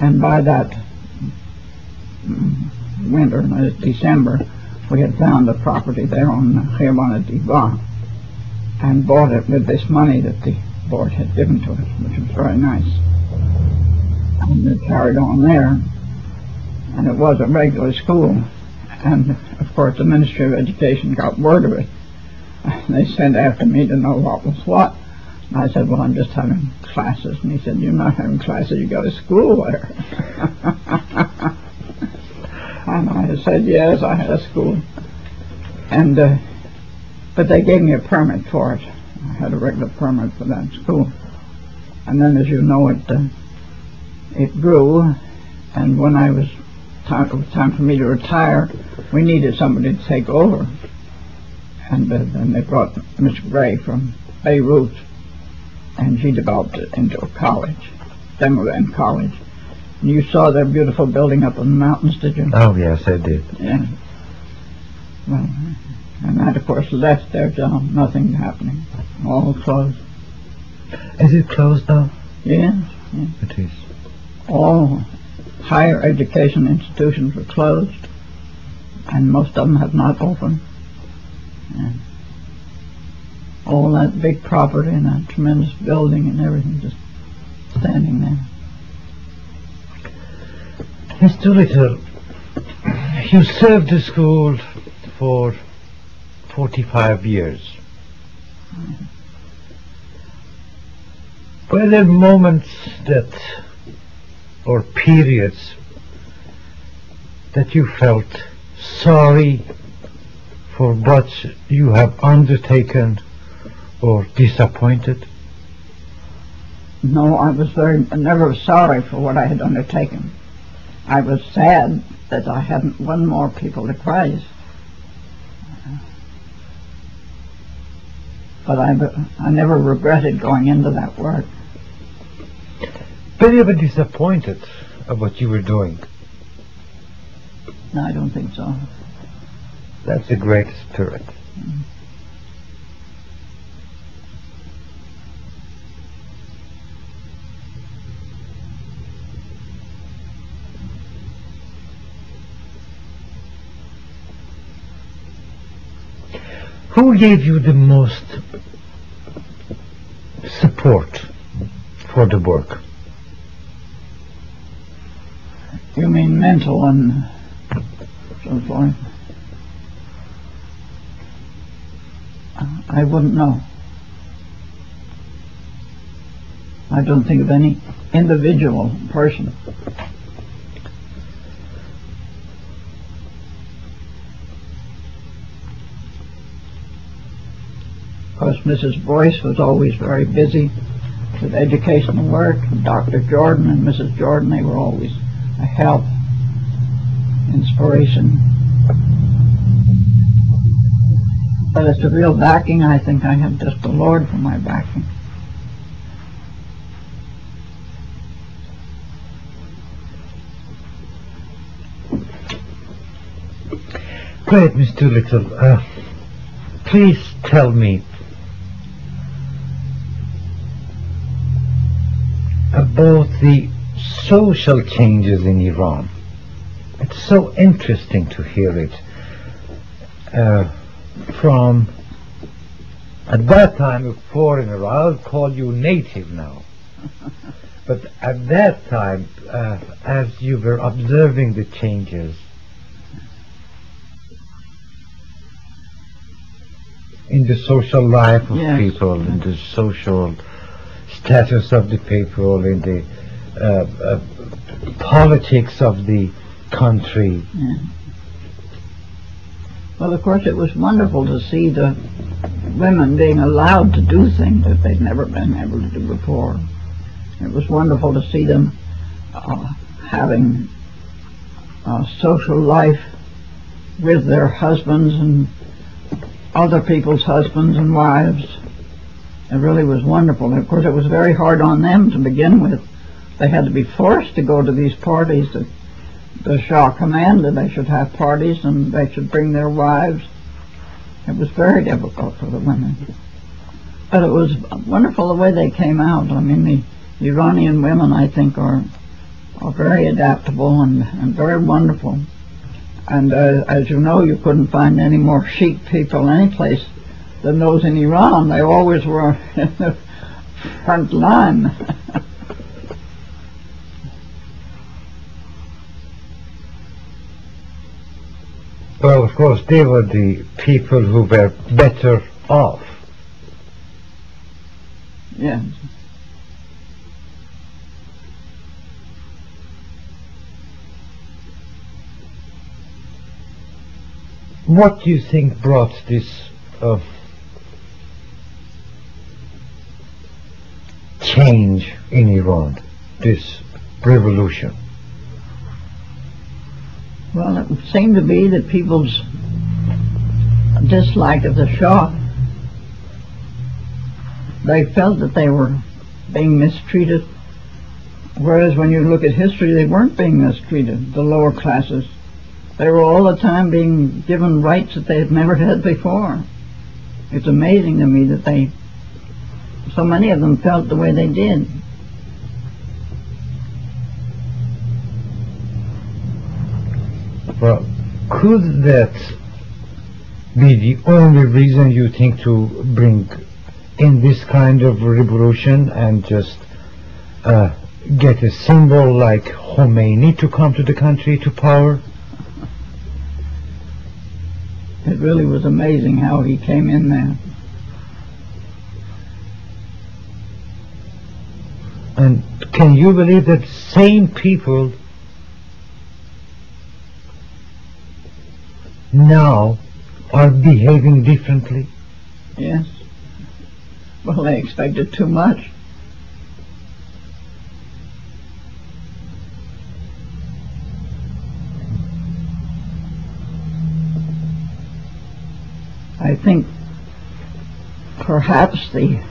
and by that winter, uh, December, we had found a property there on Khirwana Diva and bought it with this money that the board had given to us, which was very nice. And it carried on there, and it was a regular school. And of course, the Ministry of Education got word of it. They sent after me to know what was what. And I said, Well, I'm just having classes. And he said, You're not having classes, you go to school there. [LAUGHS] and I said, Yes, I had a school. And, uh, but they gave me a permit for it. I had a regular permit for that school. And then, as you know, it uh, it grew. And when I was time, it was time for me to retire, we needed somebody to take over. And uh, then they brought Miss Gray from Beirut, and she developed it into a college, Damavand College. And you saw their beautiful building up in the mountains, did you? Oh, yes, I did. Yeah. Well, and that, of course, left their job, nothing happening, all closed. Is it closed now? Yes, It is. all higher education institutions were closed, and most of them have not opened. And all that big property and that tremendous building and everything just standing there. Mr. Little, you served the school for 45 years. Mm-hmm. Were there moments that, or periods, that you felt sorry for what you have undertaken or disappointed? No, I was very never sorry for what I had undertaken. I was sad that I hadn't won more people to Christ. But I, I never regretted going into that work. Were you ever disappointed of what you were doing? No, I don't think so. That's a great spirit. Who gave you the most support for the work? You mean mental and so forth? I wouldn't know. I don't think of any individual person. Of course, Mrs. Boyce was always very busy with educational work. Dr. Jordan and Mrs. Jordan, they were always help, inspiration. But as to real backing, I think I have just the Lord for my backing. Great, Miss Doolittle. Uh, please tell me about the social changes in Iran. It's so interesting to hear it uh, from at that time a foreigner. I'll call you native now. [LAUGHS] but at that time, uh, as you were observing the changes, in the social life of Yes. people, in the social status of the people, in the uh, uh, politics of the country. Well, of course, it was wonderful to see the women being allowed to do things that they'd never been able to do before. It was wonderful to see them uh, having a social life with their husbands and other people's husbands and wives. It really was wonderful. And of course, it was very hard on them to begin with. They had to be forced to go to these parties that the Shah commanded they should have parties and they should bring their wives. It was very difficult for the women. But it was wonderful the way they came out. I mean, the Iranian women, I think, are are very adaptable and, and very wonderful. And uh, as you know, you couldn't find any more chic people any place than those in Iran. They always were [LAUGHS] in the front line. [LAUGHS] Well, of course, they were the people who were better off. yes. What do you think brought this uh, change in Iran, this revolution? Well, it seemed to be that people's dislike of the Shah, they felt that they were being mistreated, whereas when you look at history, they weren't being mistreated, the lower classes. They were all the time being given rights that they had never had before. It's amazing to me that they, so many of them felt the way they did. Well, could that be the only reason you think to bring in this kind of revolution and just uh, get a symbol like Khomeini to come to the country to power? It really was amazing how he came in there. And can you believe that same people now are behaving differently? Yes. Well, they expected too much. I think perhaps the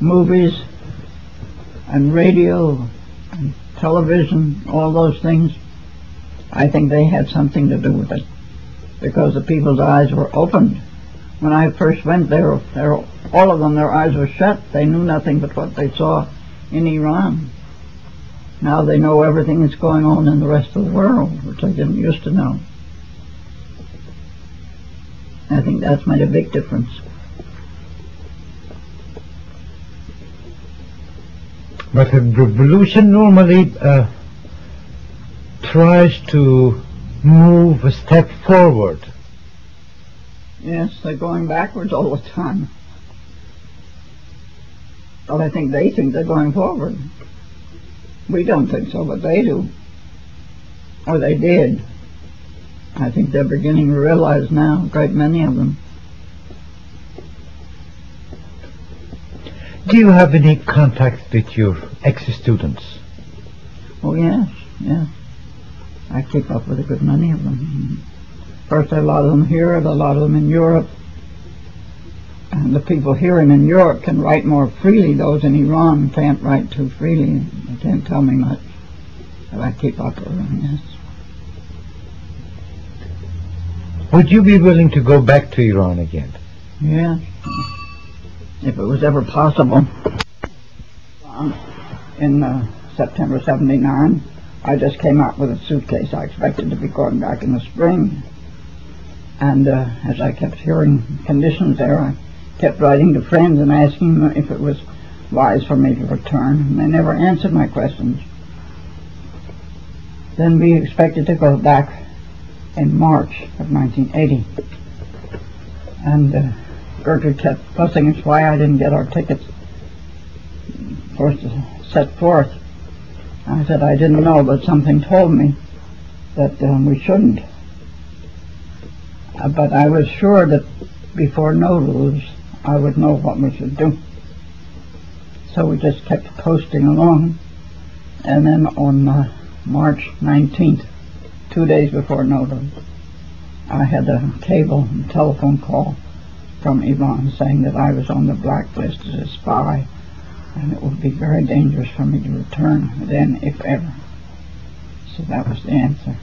movies and radio and television, all those things, I think they had something to do with it because the people's eyes were opened. When I first went there, they were, all of them, their eyes were shut. They knew nothing but what they saw in Iran. Now they know everything that's going on in the rest of the world, which they didn't used to know. I think that's made a big difference. But a revolution normally uh, tries to move a step forward. Yes, they're going backwards all the time. Well, I think they think they're going forward. We don't think so, but they do. Or they did. I think they're beginning to realize now, a great many of them. Do you have any contact with your ex-students? Oh, yes, yes. I keep up with a good many of them. First, a lot of them here, and a lot of them in Europe. And the people here and in Europe can write more freely. Those in Iran can't write too freely. They can't tell me much. But I keep up with them, yes. Would you be willing to go back to Iran again? Yeah. If it was ever possible. Um, In uh, September 79, I just came out with a suitcase. I expected to be going back in the spring. And uh, as I kept hearing conditions there, I kept writing to friends and asking them if it was wise for me to return. And they never answered my questions. Then we expected to go back in March of 1980. And uh, Gertrude kept fussing us why I didn't get our tickets to set forth. I said I didn't know, but something told me that um, we shouldn't. Uh, but I was sure that before Nowruz, I would know what we should do. So we just kept coasting along. And then on uh, March 19th, two days before Nowruz, I had a cable telephone call from Iran saying that I was on the blacklist as a spy and it would be very dangerous for me to return then, if ever. So that was the answer.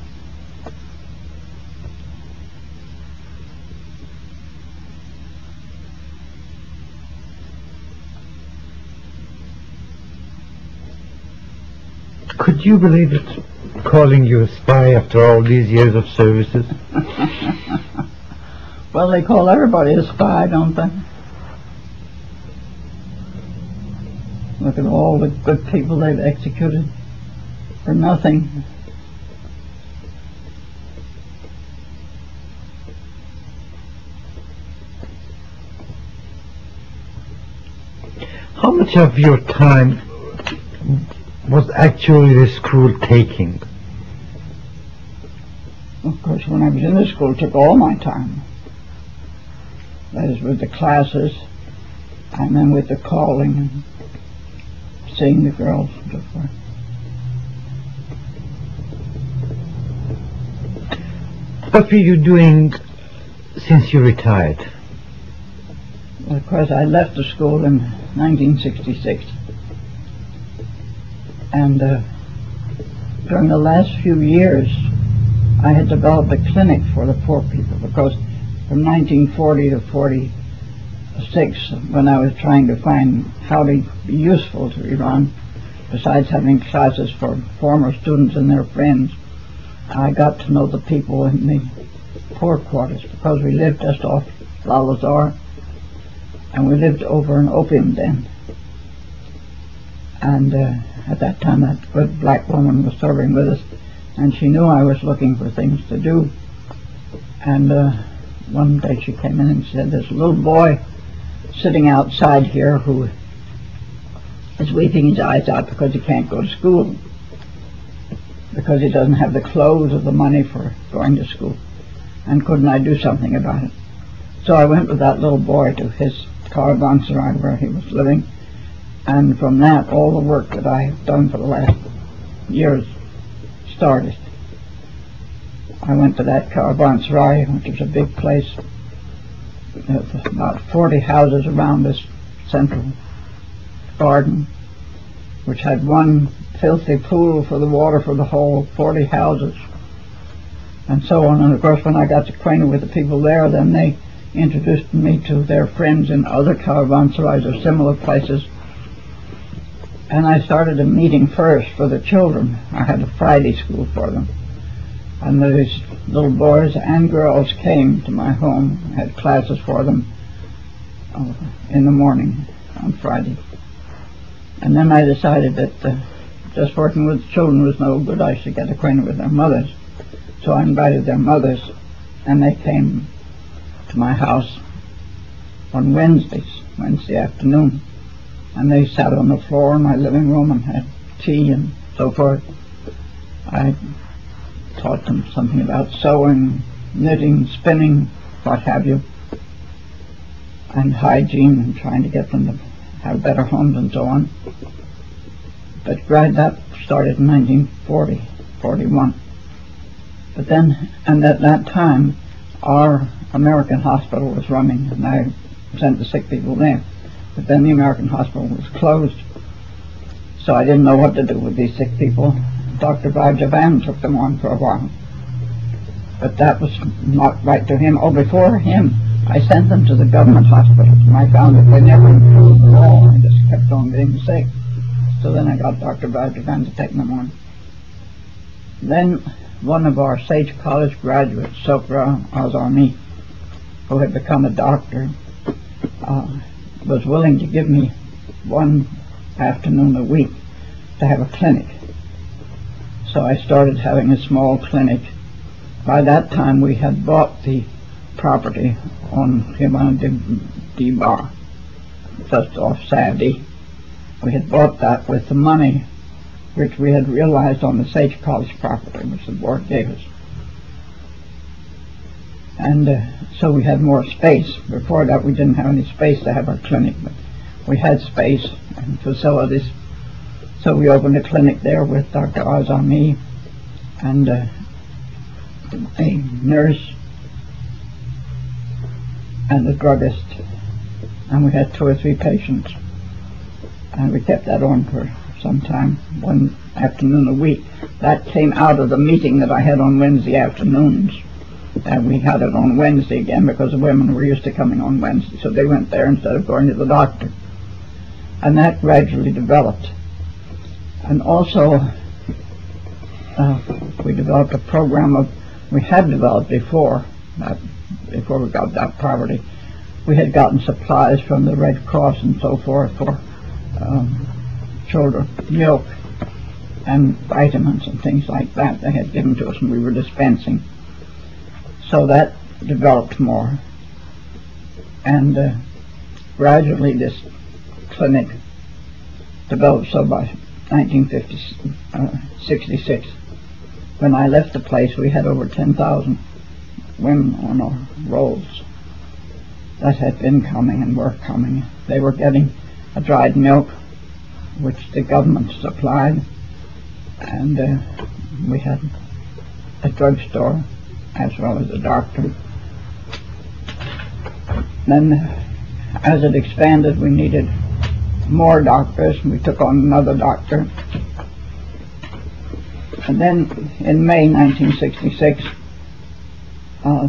Could you believe it? Calling you a spy after all these years of services? [LAUGHS] Well, they call everybody a spy, don't they? Look at all the good people they've executed for nothing. How much of your time was actually the school taking? Of course, when I was in the school, it took all my time. That is, with the classes, and then with the calling and seeing the girls forth. What were you doing since you retired? Well, of course, I left the school in 1966. And uh, during the last few years, I had developed a clinic for the poor people because from 1940 to 46, when I was trying to find how to be useful to Iran, besides having classes for former students and their friends, I got to know the people in the poor quarters because we lived just off Lalazar and we lived over an opium den. And uh, at that time, that good black woman was serving with us, and she knew I was looking for things to do. And uh, one day she came in and said, "There's a little boy sitting outside here who is weeping his eyes out because he can't go to school because he doesn't have the clothes or the money for going to school. And couldn't I do something about it? So I went with that little boy to his caravanserai where he was living, and from that, all the work that I have done for the last years started. I went to that caravanserai, which was a big place, about 40 houses around this central garden, which had one filthy pool for the water for the whole 40 houses, and so on. And of course, when I got acquainted with the people there, then they introduced me to their friends in other caravanserais or similar places. And I started a meeting first for the children. I had a Friday school for them. And these little boys and girls came to my home, had classes for them uh, in the morning on Friday. And then I decided that uh, just working with children was no good. I should get acquainted with their mothers. So I invited their mothers, and they came to my house on Wednesdays, Wednesday afternoon. And they sat on the floor in my living room and had tea and so forth. I taught them something about sewing, knitting, spinning, what have you, and hygiene and trying to get them to have better homes and so on. But right, that started in 1940, 41. But then, and at that time, our American hospital was running, and I sent the sick people there. But then the American hospital was closed, so I didn't know what to do with these sick people. Dr. Rajavan took them on for a while. but that was not right to him. Oh, before him, I sent them to the government hospitals, and I found that they never improved at all. I just kept on getting sick. So then I got Dr. Badgervan to take them on. Then one of our Sage College graduates, Sokra Azami, who had become a doctor, uh, was willing to give me one afternoon a week to have a clinic. So I started having a small clinic. By that time, we had bought the property on Himana de Bar, just off Sandy. We had bought that with the money which we had realized on the Sage College property, which the board gave us. And uh, so we had more space. Before that, we didn't have any space to have our clinic, but we had space and facilities. So we opened a clinic there with Dr. Azami and uh, a nurse and a druggist. And we had two or three patients. And we kept that on for some time, one afternoon a week. That came out of the meeting that I had on Wednesday afternoons. And we had it on Wednesday again because the women were used to coming on Wednesday. So they went there instead of going to the doctor. And that gradually developed. And also, uh, we developed a program of, we had developed before, before we got that property, we had gotten supplies from the Red Cross and so forth for um, children, milk and vitamins and things like that they had given to us and we were dispensing. So that developed more. And uh, gradually this clinic developed so by 1966. Uh, when I left the place, we had over 10,000 women on our rolls that had been coming and were coming. They were getting a dried milk, which the government supplied, and uh, we had a drugstore as well as a doctor. Then, as it expanded, we needed more doctors, and we took on another doctor. And then, in May 1966, uh,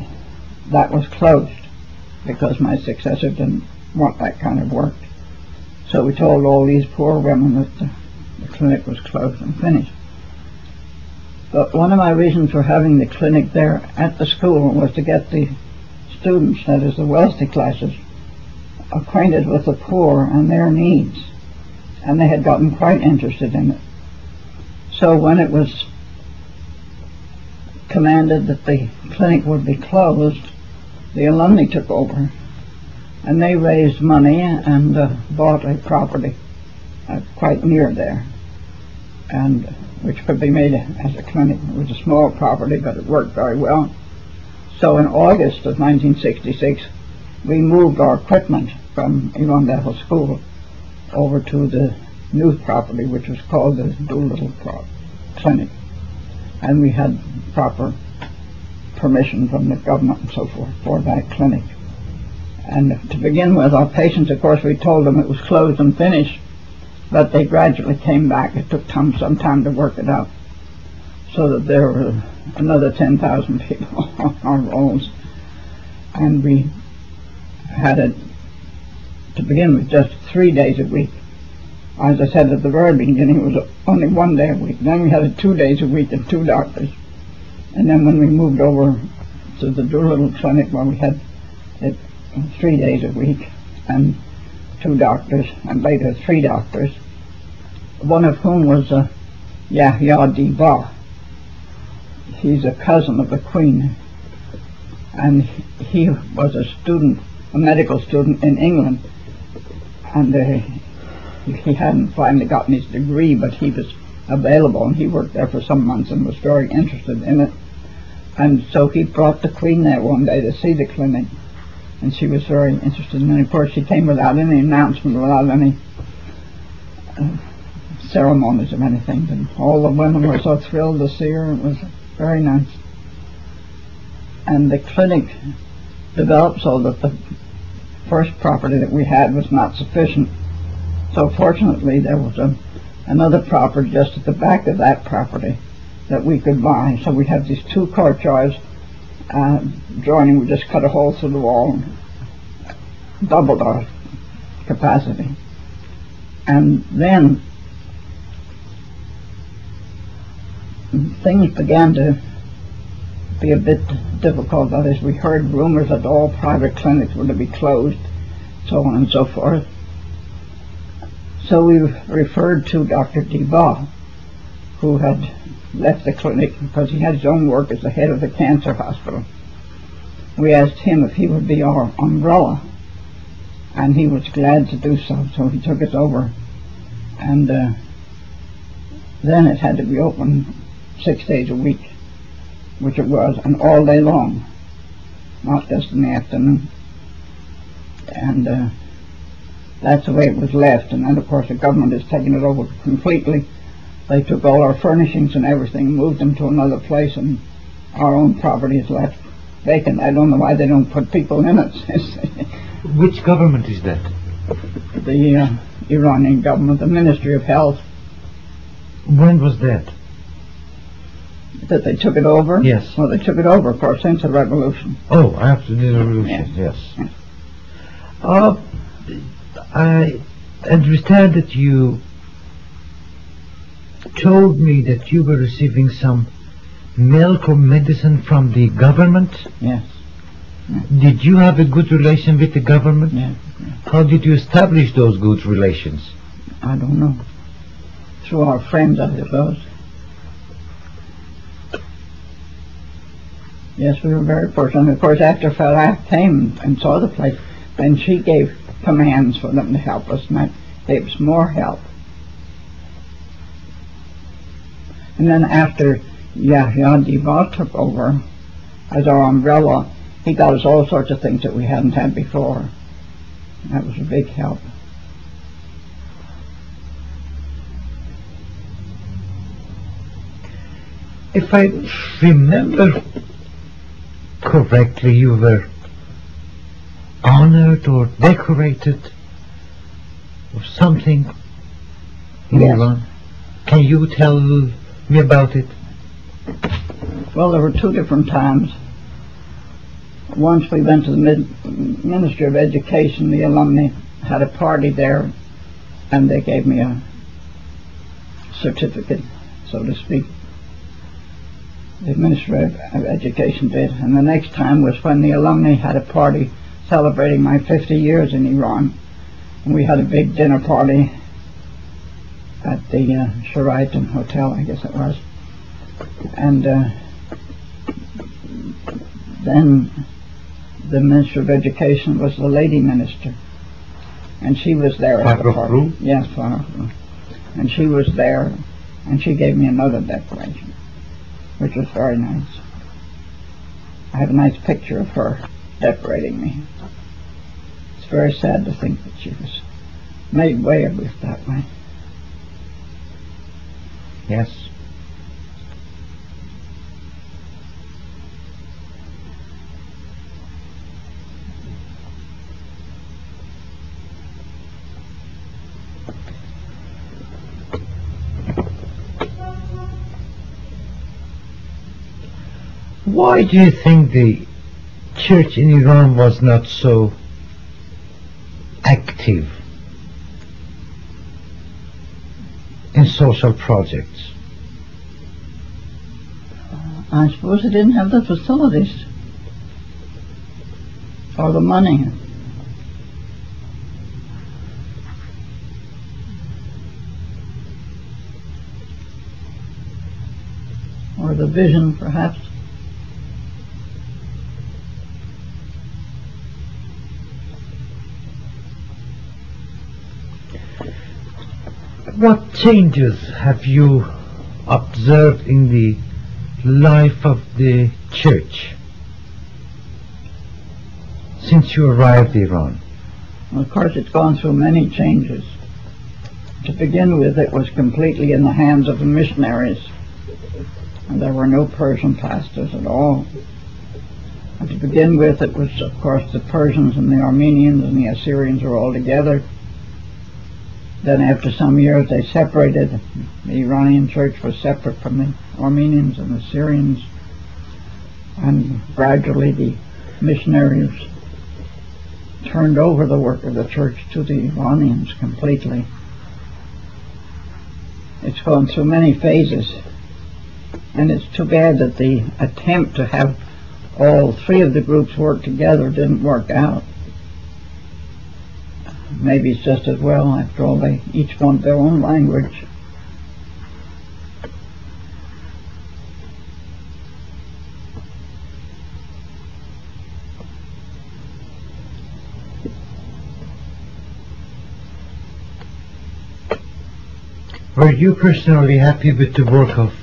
that was closed because my successor didn't want that kind of work. So we told all these poor women that the, the clinic was closed and finished. But one of my reasons for having the clinic there at the school was to get the students, that is the wealthy classes, acquainted with the poor and their needs. And they had gotten quite interested in it. So when it was commanded that the clinic would be closed, the alumni took over and they raised money and uh, bought a property uh, quite near there and which could be made as a clinic. It was a small property but it worked very well. So in August of 1966 we moved our equipment from Bethel School over to the new property which was called the Doolittle Clinic and we had proper permission from the government and so forth for that clinic. And to begin with, our patients, of course, we told them it was closed and finished, but they gradually came back. It took time, some time to work it out, so that there were another 10,000 [LAUGHS] people on our rolls. And we had it, to begin with, just three days a week. As I said at the very beginning, it was only one day a week. Then we had it two days a week and two doctors. And then when we moved over to the Doolittle Clinic, where we had it three days a week and two doctors, and later three doctors, one of whom was uh, Yahya Diba. He's a cousin of the Queen, and he was a student, a medical student in England, and uh, he hadn't finally gotten his degree, but he was available, and he worked there for some months and was very interested in it. And so he brought the Queen there one day to see the clinic, and she was very interested. And of course, she came without any announcement, without any uh, ceremonies or anything. And all the women were so thrilled to see her. It was very nice. And the clinic developed so that the first property that we had was not sufficient. So fortunately, there was a another property just at the back of that property that we could buy. So we had these two courtyards uh, joining, we just cut a hole through the wall and doubled our capacity. And then things began to be a bit difficult. That is, we heard rumors that all private clinics were to be closed, so on and so forth. So we referred to Dr. Diba, who had left the clinic because he had his own work as the head of the cancer hospital. We asked him if he would be our umbrella, and he was glad to do so, so he took us over. And uh, then it had to be open six days a week, which it was, and all day long, not just in the afternoon. And uh, that's the way it was left. And then, of course, the government has taken it over completely. They took all our furnishings and everything, moved them to another place, and our own property is left vacant. I don't know why they don't put people in it. [LAUGHS] Which government is that? the uh, Iranian government, the Ministry of Health, When was that? That they took it over. Yes. Well, they took it over, of course, since the revolution. Oh, after the revolution, yes. Uh, I understand that you told me that you were receiving some milk or medicine from the government. Yes. Did you have a good relation with the government? Yes. How did you establish those good relations? I don't know. Through our friends, I suppose. Yes, we were very fortunate. Of course, after Farah came and saw the place, then she gave commands for them to help us, and that gave us more help. And then after Yahya Diba took over as our umbrella, he got us all sorts of things that we hadn't had before. That was a big help. If I remember correctly, you were honored or decorated or something in Yes. Can you tell me about it? Well, there were two different times. Once we went to the Mid- Ministry of Education, the alumni had a party there, and they gave me a certificate, so to speak. The Ministry of of Education did. And the next time was when the alumni had a party celebrating my 50 years in Iran. And we had a big dinner party at the uh, Sheraton Hotel, I guess it was. And uh, then the Minister of Education was the lady minister. And she was there at the party. Yes, Farah And she was there, and she gave me another decoration, which was very nice. I have a nice picture of her decorating me. It's very sad to think that she was made way of that way. Yes. Why do you think the church in Iran was not so active in social projects? I suppose they didn't have the facilities or the money. Or the vision, perhaps. What changes have you observed in the life of the church since you arrived in Iran? Well, of course, it's gone through many changes. To begin with, it was completely in the hands of the missionaries. And there were no Persian pastors at all. And to begin with, it was, of course, the Persians and the Armenians and the Assyrians were all together. Then, after some years, they separated. The Iranian church was separate from the Armenians and the Syrians. And gradually the missionaries turned over the work of the church to the Iranians completely. It's gone through many phases. And it's too bad that the attempt to have all three of the groups work together didn't work out. Maybe it's just as well, after all, they each want their own language. Were you personally happy with the work of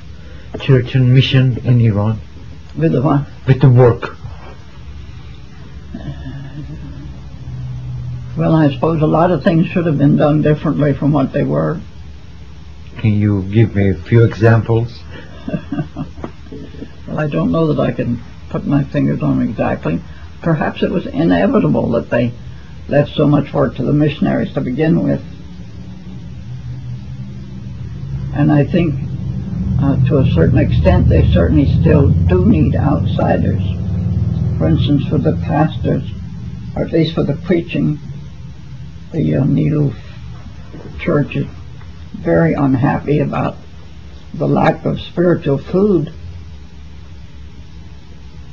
church and mission in Iran? With the what? With the work? Well, I suppose a lot of things should have been done differently from what they were. Can you give me a few examples? [LAUGHS] well, I don't know that I can put my fingers on exactly. Perhaps it was inevitable that they left so much work to the missionaries to begin with. And I think uh, to a certain extent they certainly still do need outsiders. For instance, for the pastors, or at least for the preaching, the uh, church is very unhappy about the lack of spiritual food.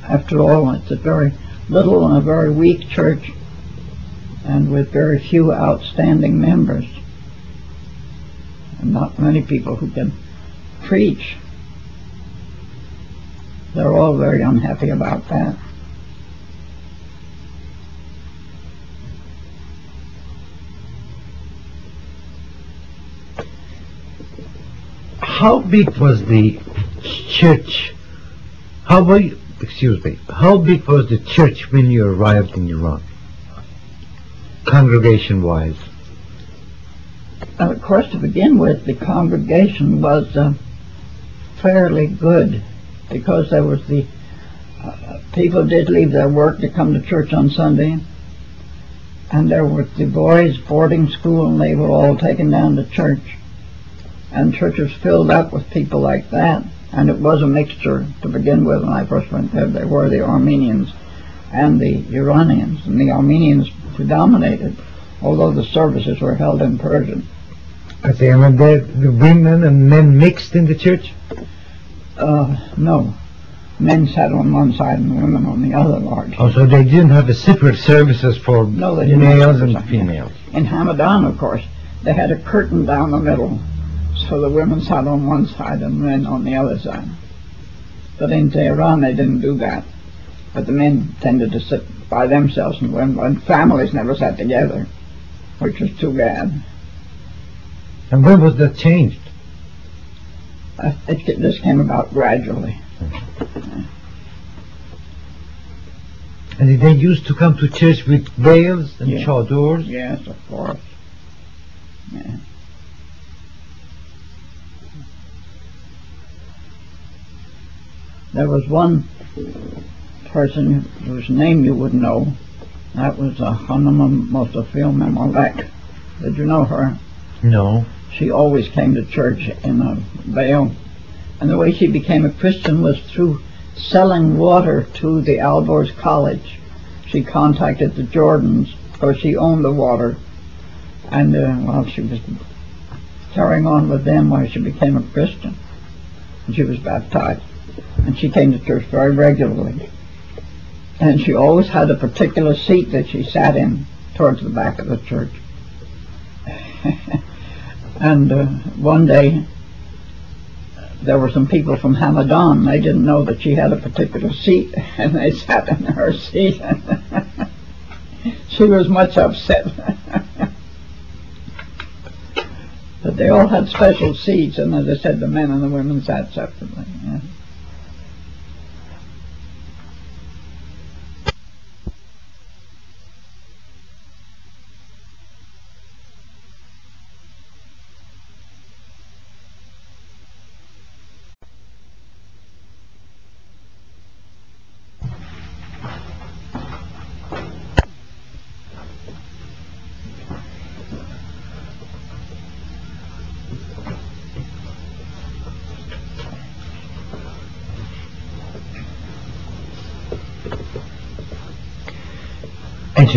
After all, it's a very little and a very weak church and with very few outstanding members and not many people who can preach. They're all very unhappy about that. How big was the church? How big, excuse me, how big was the church when you arrived in Iran? Congregation wise? Uh, of course, to begin with, the congregation was uh, fairly good because there was the uh, people did leave their work to come to church on Sunday, and there was the boys' boarding school, and they were all taken down to church, and churches filled up with people like that, and it was a mixture to begin with. When I first went there, there were the Armenians and the Iranians, and the Armenians predominated, although the services were held in Persian. I say, and the, the women and men mixed in the church? Uh, no. Men sat on one side and women on the other large. Oh, so they didn't have separate services for No, males and females. In Hamadan, of course, they had a curtain down the middle, so the women sat on one side and men on the other side. But in Tehran, they didn't do that. But the men tended to sit by themselves, and women, and families never sat together, which was too bad. And when was that changed? Uh, It, it just came about gradually. And they used to come to church with veils and Yeah. chadors? Yes, of course. Yeah. There was one person whose name you would know. That was uh, Hanama Mostafil Memalek. Did you know her? No. She always came to church in a veil. And the way she became a Christian was through selling water to the Alborz College. She contacted the Jordans, or she owned the water. And uh, while she was carrying on with them, while she became a Christian, and she was baptized. And she came to church very regularly. And she always had a particular seat that she sat in towards the back of the church. [LAUGHS] and uh, one day, there were some people from Hamadan. They didn't know that she had a particular seat, [LAUGHS] and they sat in her seat. [LAUGHS] she was much upset. but they all had special seats, and as I said, the men and the women sat separately. yeah.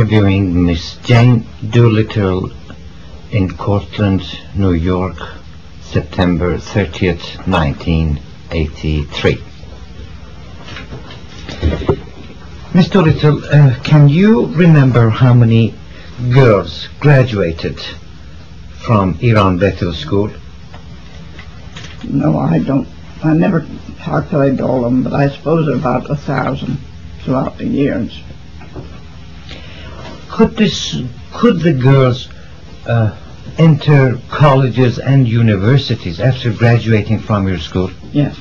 Interviewing Miss Jane Doolittle in Cortland, New York, September 30th, 1983. Miss Doolittle, uh, can you remember how many girls graduated from Iran Bethel School? No, I don't. I never calculated all of them, but I suppose about a thousand throughout the years. Could this, could the girls uh, enter colleges and universities after graduating from your school? Yes.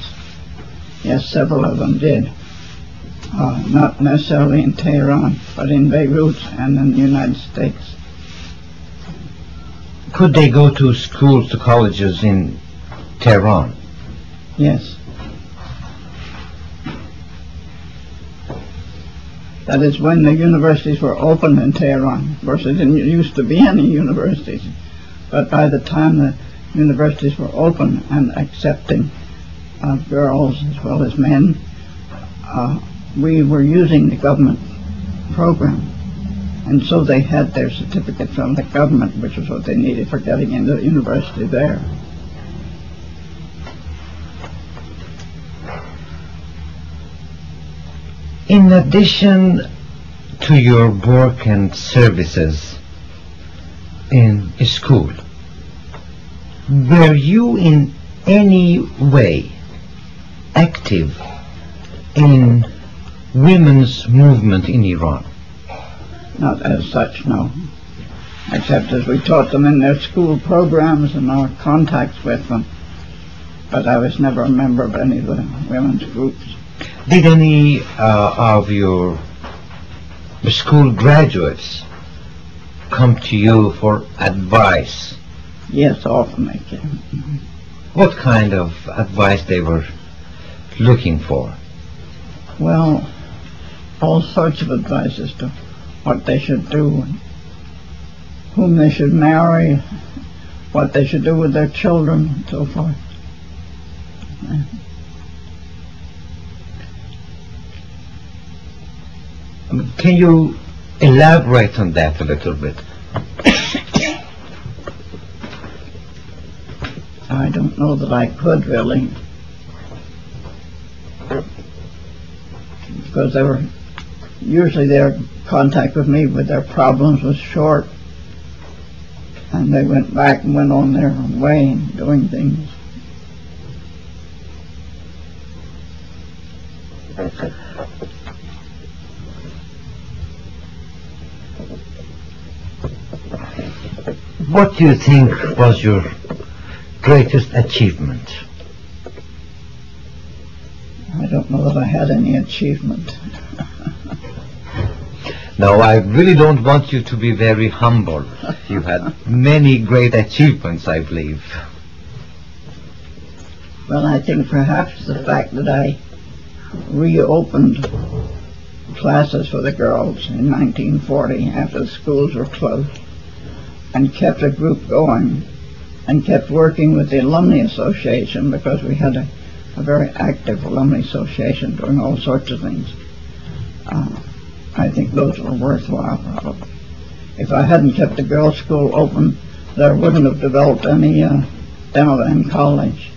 Yes, several of them did. Uh, not necessarily in Tehran, but in Beirut and in the United States. Could they go to schools, to colleges in Tehran? Yes. That is when the universities were open in Tehran. Of course, there didn't used to be any universities. But by the time the universities were open and accepting uh, girls as well as men, uh, we were using the government program. And so they had their certificate from the government, which was what they needed for getting into the university there. In addition to your work and services in school, were you in any way active in women's movement in Iran? Not as such, no. Except as we taught them in their school programs and our contacts with them. But I was never a member of any of the women's groups. Did any uh, of your school graduates come to you for advice? Yes, often they came. What kind of advice they were looking for? Well, all sorts of advice as to what they should do, whom they should marry, what they should do with their children, and so forth. Can you elaborate on that a little bit? [COUGHS] I don't know that I could really. Because they were usually their contact with me with their problems was short. And they went back and went on their way doing things. What do you think was your greatest achievement? I don't know that I had any achievement. [LAUGHS] No, I really don't want you to be very humble. You had many great achievements, I believe. Well, I think perhaps the fact that I reopened classes for the girls in 1940 after the schools were closed and kept a group going and kept working with the Alumni Association because we had a, a very active alumni association doing all sorts of things. Uh, I think those were worthwhile probably. If I hadn't kept the girls' school open, there wouldn't have developed any uh, Damavand College.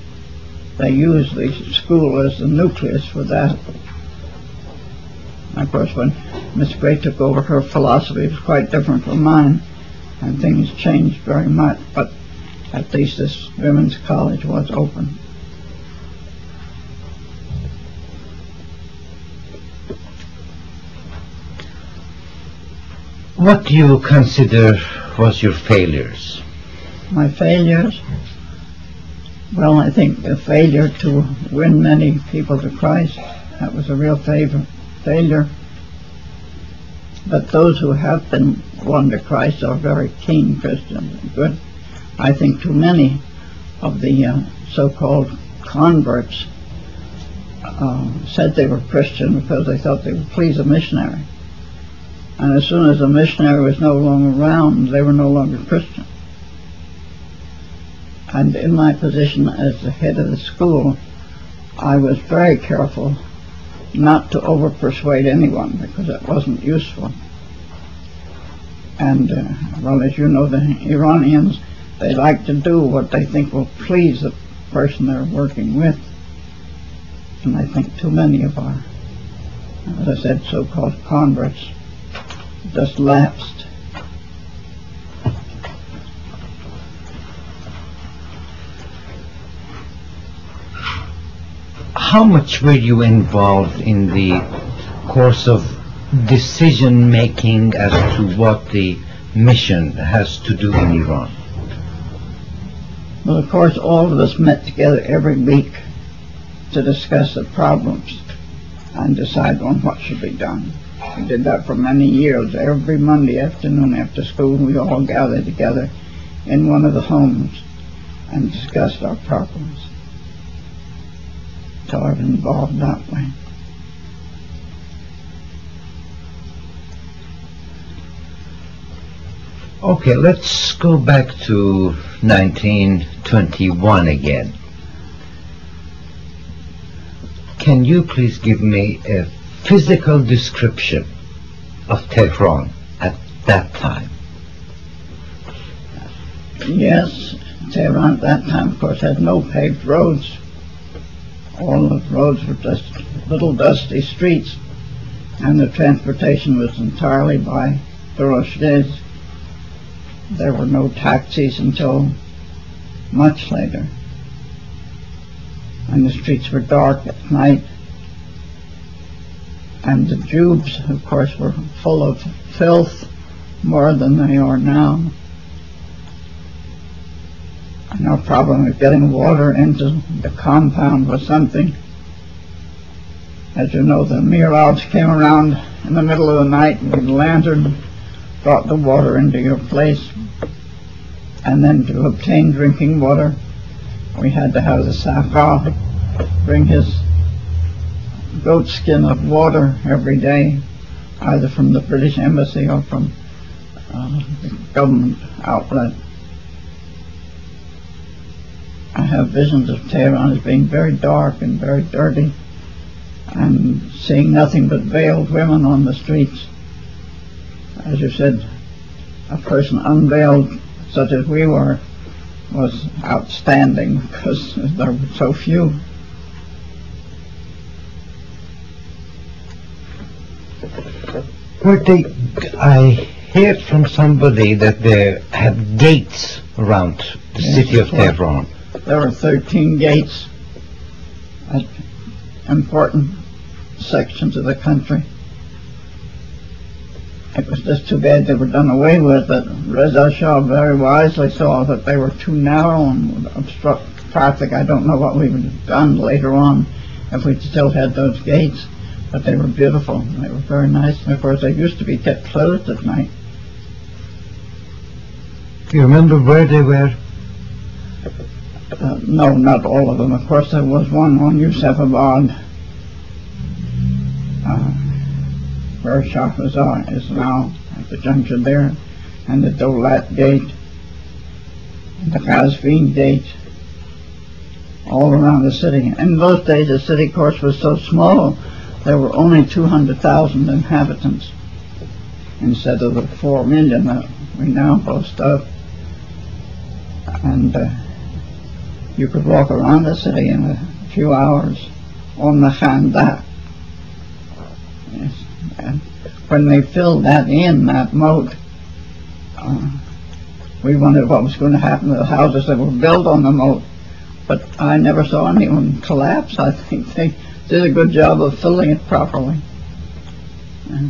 They used the school as the nucleus for that. Of course, when Miss Gray took over, her philosophy was quite different from mine, and things changed very much. But at least this women's college was open. What do you consider was your failures? My failures? Well, I think the failure to win many people to Christ, that was a real favor, failure. But those who have been won to Christ are very keen Christians good. I think too many of the uh, so-called converts uh, said they were Christian because they thought they would please a missionary. And as soon as the missionary was no longer around, they were no longer Christian. And in my position as the head of the school, I was very careful not to over persuade anyone because it wasn't useful. And, uh, well, as you know, the Iranians, they like to do what they think will please the person they're working with. And I think too many of our, as I said, so-called converts just lapsed. How much were you involved in the course of decision making as to what the mission has to do in Iran? Well, of course, all of us met together every week to discuss the problems and decide on what should be done. We did that for many years. Every Monday afternoon after school, we all gathered together in one of the homes and discussed our problems. So I was involved that way. Okay, let's go back to 1921 again. Can you please give me a physical description of Tehran at that time? Yes, Tehran at that time, of course, had no paved roads. All the roads were just little dusty streets, and the transportation was entirely by drozhdes. There were no taxis until much later. And the streets were dark at night. And the jubes, of course, were full of filth more than they are now. Our problem with getting water into the compound was something. As you know, the mirabs came around in the middle of the night with a lantern, brought the water into your place. And then to obtain drinking water, we had to have the Sakha bring his goat skin of water every day, either from the British Embassy or from uh, the government outlet. I have visions of Tehran as being very dark and very dirty and seeing nothing but veiled women on the streets. As you said, a person unveiled such as we were was outstanding [LAUGHS] because there were so few. I heard from somebody that they had gates around the Yes, city of. Tehran. There were 13 gates at important sections of the country. It was just too bad they were done away with. That Reza Shah very wisely saw that they were too narrow and would obstruct traffic. I don't know what we would have done later on if we still had those gates, but they were beautiful. They were very nice. And of course, they used to be kept closed at night. Do you remember where they were? Uh, no, not all of them. Of course, there was one on Yusufabad, uh, where Shahreza is now at the junction there, and the Dolat Gate, and the Qazvin Gate, all around the city. In those days, the city, of course, was so small, there were only 200,000 inhabitants instead of the 4 million that we now boast of. And uh, you could walk around the city in a few hours on the Khanda. Yes. And when they filled that in, that moat, uh, we wondered what was going to happen to the houses that were built on the moat. But I never saw anyone collapse. I think they did a good job of filling it properly. Uh,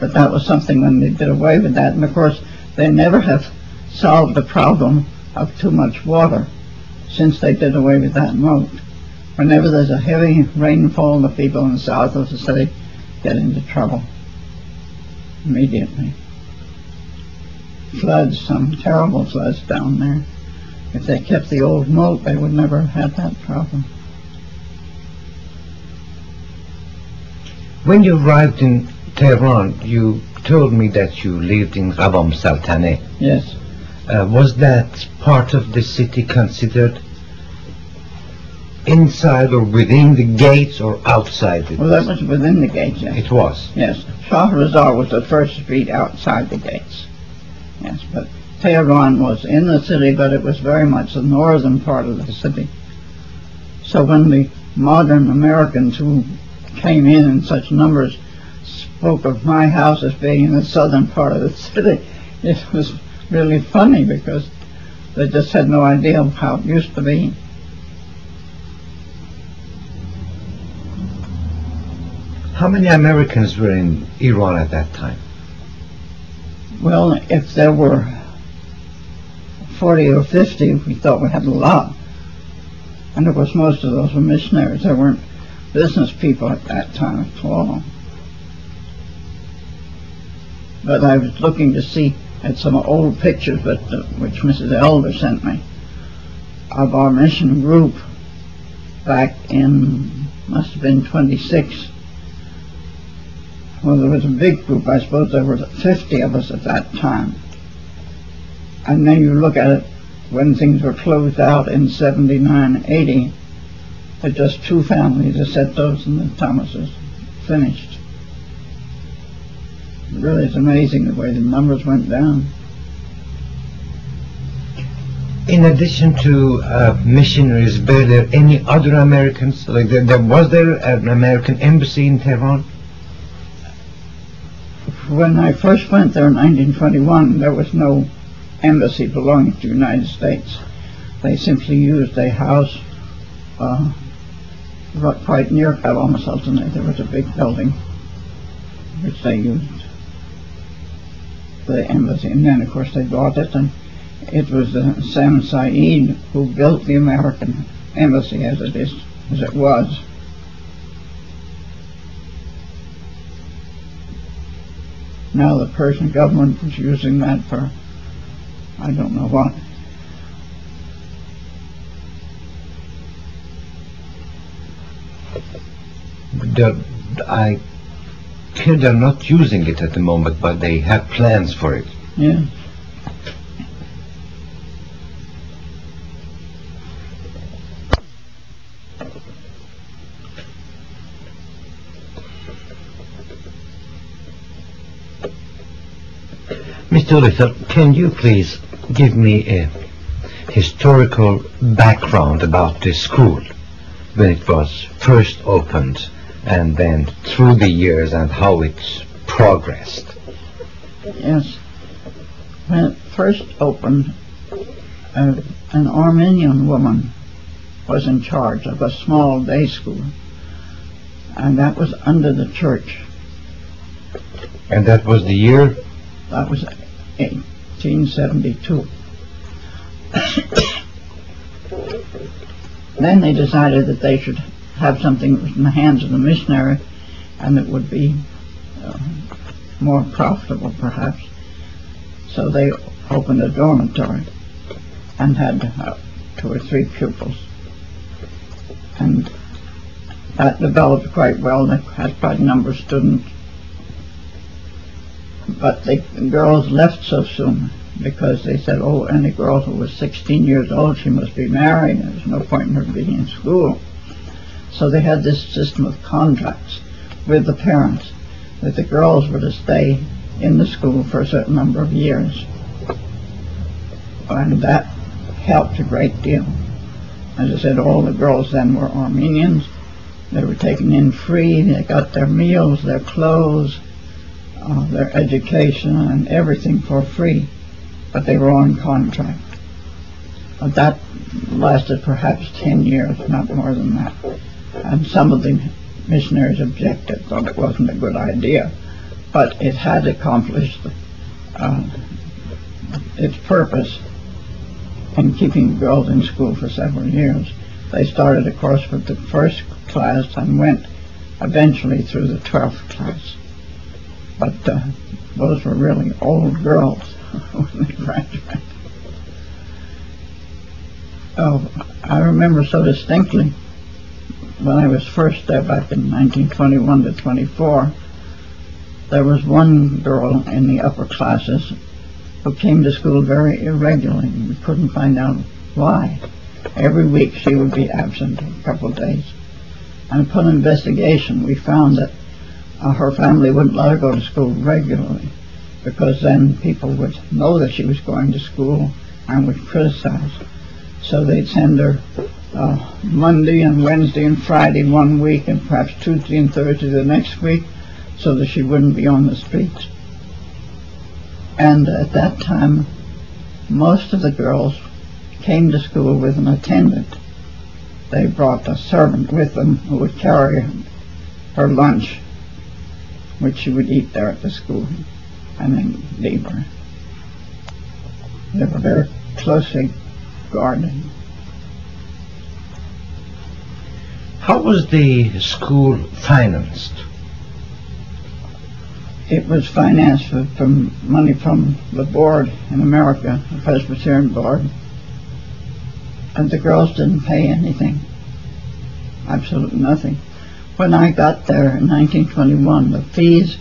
but that was something when they did away with that. And of course, they never have solved the problem of too much water since they did away with that moat. Whenever there's a heavy rainfall, the people in the south of the city get into trouble immediately. Floods, some terrible floods down there. If they kept the old moat, they would never have had that problem. When you arrived in Tehran, you told me that you lived in Qavam os-Saltaneh. Yes. Uh, was that part of the city considered inside or within the gates or outside it? Well, that was within the gates, yes. It was. Yes, Shahreza was the first street outside the gates. Yes, but Tehran was in the city, but it was very much the northern part of the city. So when the modern Americans who came in in such numbers spoke of my house as being in the southern part of the [LAUGHS] city, it was really funny because they just had no idea of how it used to be. How many Americans were in Iran at that time? Well, if there were 40 or 50, we thought we had a lot. And of course, most of those were missionaries. There weren't business people at that time at all. But I was looking to see at some old pictures but, uh, which Mrs. Elder sent me of our mission group back in, must have been 26. Well, there was a big group. I suppose there were 50 of us at that time. And then you look at it when things were closed out in 79, 80, there just two families, the Setos and the Thomases, finished. Really, it's amazing the way the numbers went down. In addition to uh, missionaries, were there any other Americans? Like, there, there, was there an American embassy in Tehran? When I first went there in 1921, there was no embassy belonging to the United States. They simply used a house uh, quite near Qavam os-Saltaneh. There was a big building which they used the embassy. And then, of course, they bought it, and it was uh, Sam Saeed who built the American embassy as it is, as it was. Now the Persian government is using that for I don't know what. The, I hear they're not using it at the moment, but they have plans for it. Yeah. Mr. Luther, can you please give me a historical background about this school when it was first opened and then through the years and how it's progressed? Yes. When it first opened, uh, an Armenian woman was in charge of a small day school, and that was under the church. And that was the year? That was 1872. [COUGHS] then they decided that they should have something in the hands of the missionary and it would be uh, more profitable perhaps. So they opened a dormitory and had uh, two or three pupils. And that developed quite well. They had quite a number of students but the girls left so soon because they said, oh, any girl who was 16 years old, she must be married. There's no point in her being in school. So they had this system of contracts with the parents that the girls were to stay in the school for a certain number of years. And that helped a great deal. As I said, all the girls then were Armenians. They were taken in free. They got their meals, their clothes, uh, their education and everything for free, but they were on contract. But that lasted perhaps 10 years, not more than that. And some of the missionaries objected, thought it wasn't a good idea, but it had accomplished uh, its purpose in keeping girls in school for several years. They started, of course, with the first class and went eventually through the 12th class but uh, those were really old girls [LAUGHS] when they graduated. Oh, I remember so distinctly when I was first there back in 1921 to 24, there was one girl in the upper classes who came to school very irregularly. We couldn't find out why. Every week she would be absent a couple of days. And upon investigation, we found that uh, her family wouldn't let her go to school regularly because then people would know that she was going to school and would criticize. So they'd send her Uh, Monday and Wednesday and Friday one week and perhaps Tuesday and Thursday the next week so that she wouldn't be on the streets. And at that time, most of the girls came to school with an attendant. They brought a servant with them who would carry her lunch, which she would eat there at the school, and then leave her. They were very closely guarded. How was the school financed? It was financed from money from the board in America, the Presbyterian board, and the girls didn't pay anything, absolutely nothing. When I got there in 1921, the fees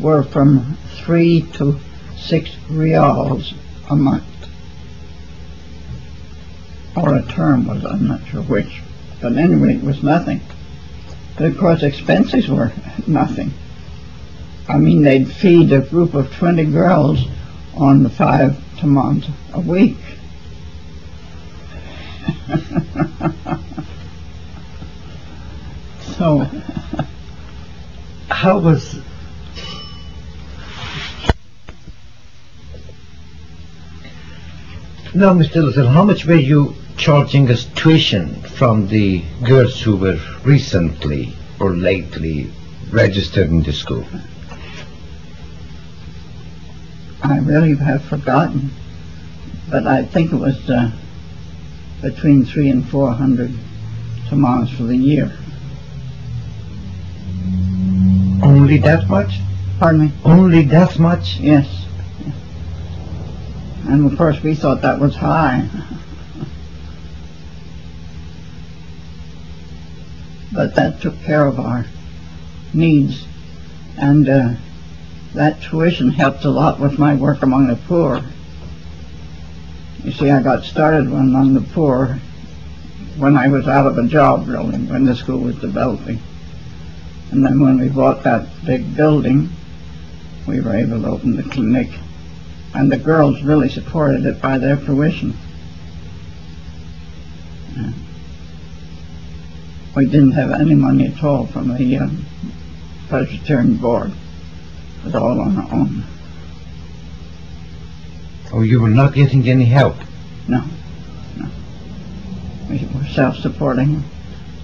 were from three to six rials a month, or a term was, I'm not sure which, but anyway, it was nothing. But of course, expenses were nothing. I mean, they'd feed a group of 20 girls on the five tomans a week. [LAUGHS] so, How was Now, Miss Doolittle, how much were you charging as tuition from the girls who were recently or lately registered in the school? I really have forgotten, but I think it was uh, between three and four hundred tomans for the year. Only that much? Pardon me? Only that much? Yes. And of course, we thought that was high. But that took care of our needs, and uh, that tuition helped a lot with my work among the poor. You see, I got started among the poor when I was out of a job, really, when the school was developing. And then when we bought that big building, we were able to open the clinic. And the girls really supported it by their fruition. Uh, We didn't have any money at all from the uh, Presbyterian board. It was all on our own. Oh, you were not getting any help? No, no. We were self-supporting,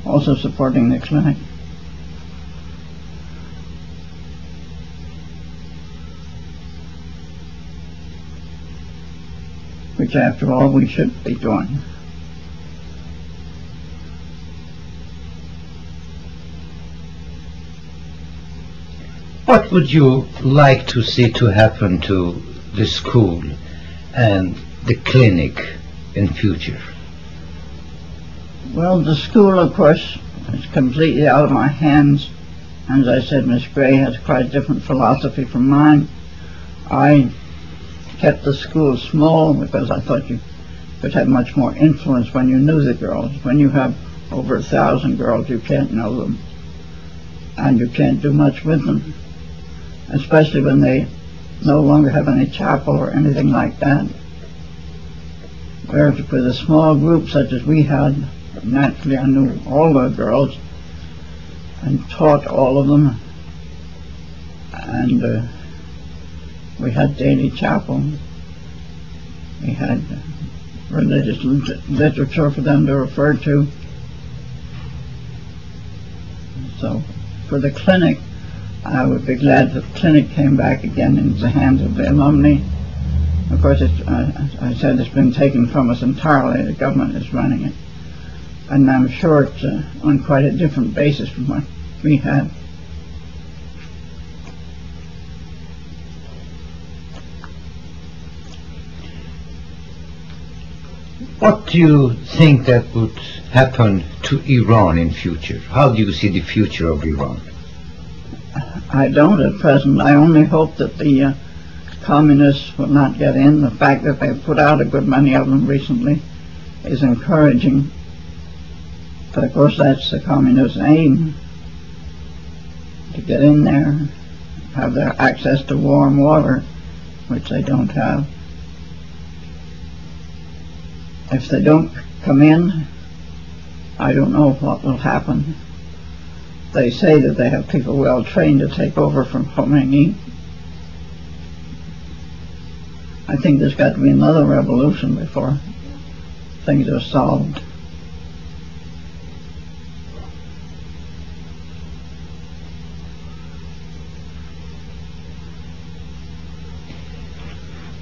also supporting the clinic. Which, after all, we should be doing. What would you like to see to happen to the school and the clinic in future? Well, the school, of course, is completely out of my hands. As I said, Miss Gray has quite a different philosophy from mine. I kept the school small because I thought you could have much more influence when you knew the girls. When you have over a thousand girls, you can't know them. And you can't do much with them. Especially when they no longer have any chapel or anything like that. Whereas with a small group such as we had, naturally I knew all the girls and taught all of them. And uh, we had daily chapel. We had religious lit- literature for them to refer to. So for the clinic, I would be glad if the clinic came back again into the hands of the alumni. Of course, as I said, it's been taken from us entirely. The government is running it. And I'm sure it's uh, on quite a different basis from what we had. What do you think that would happen to Iran in future? How do you see the future of Iran? I don't at present. I only hope that the uh, communists will not get in. The fact that they've put out a good many of them recently is encouraging. But of course, that's the communist aim to get in there, have their access to warm water, which they don't have. If they don't come in, I don't know what will happen. They say that they have people well trained to take over from Khomeini. I think there's got to be another revolution before things are solved.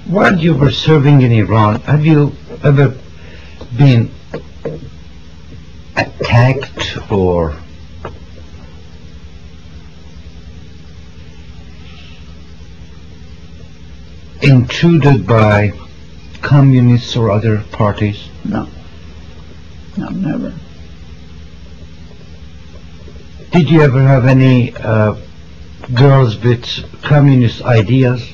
While you were serving in Iran, have you ever been attacked or intruded by communists or other parties? No. No, never. Did you ever have any uh, girls with communist ideas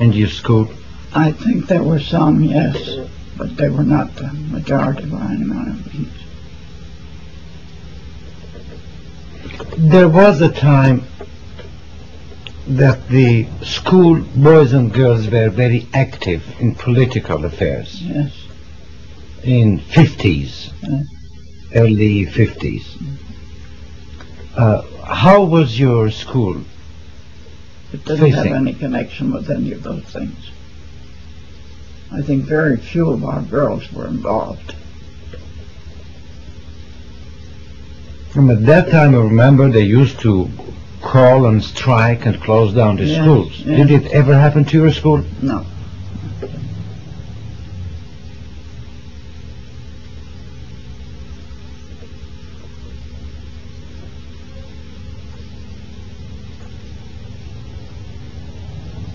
in your school? I think there were some, yes, but they were not the majority by any amount of means. There was a time that the school boys and girls were very active in political affairs Yes. in 50s, Yes. early 50s. Uh, how was your school? It doesn't have any connection with any of those things. I think very few of our girls were involved. From at that time, I remember they used to call and strike and close down the Yes, schools. yes. Did it ever happen to your school? No.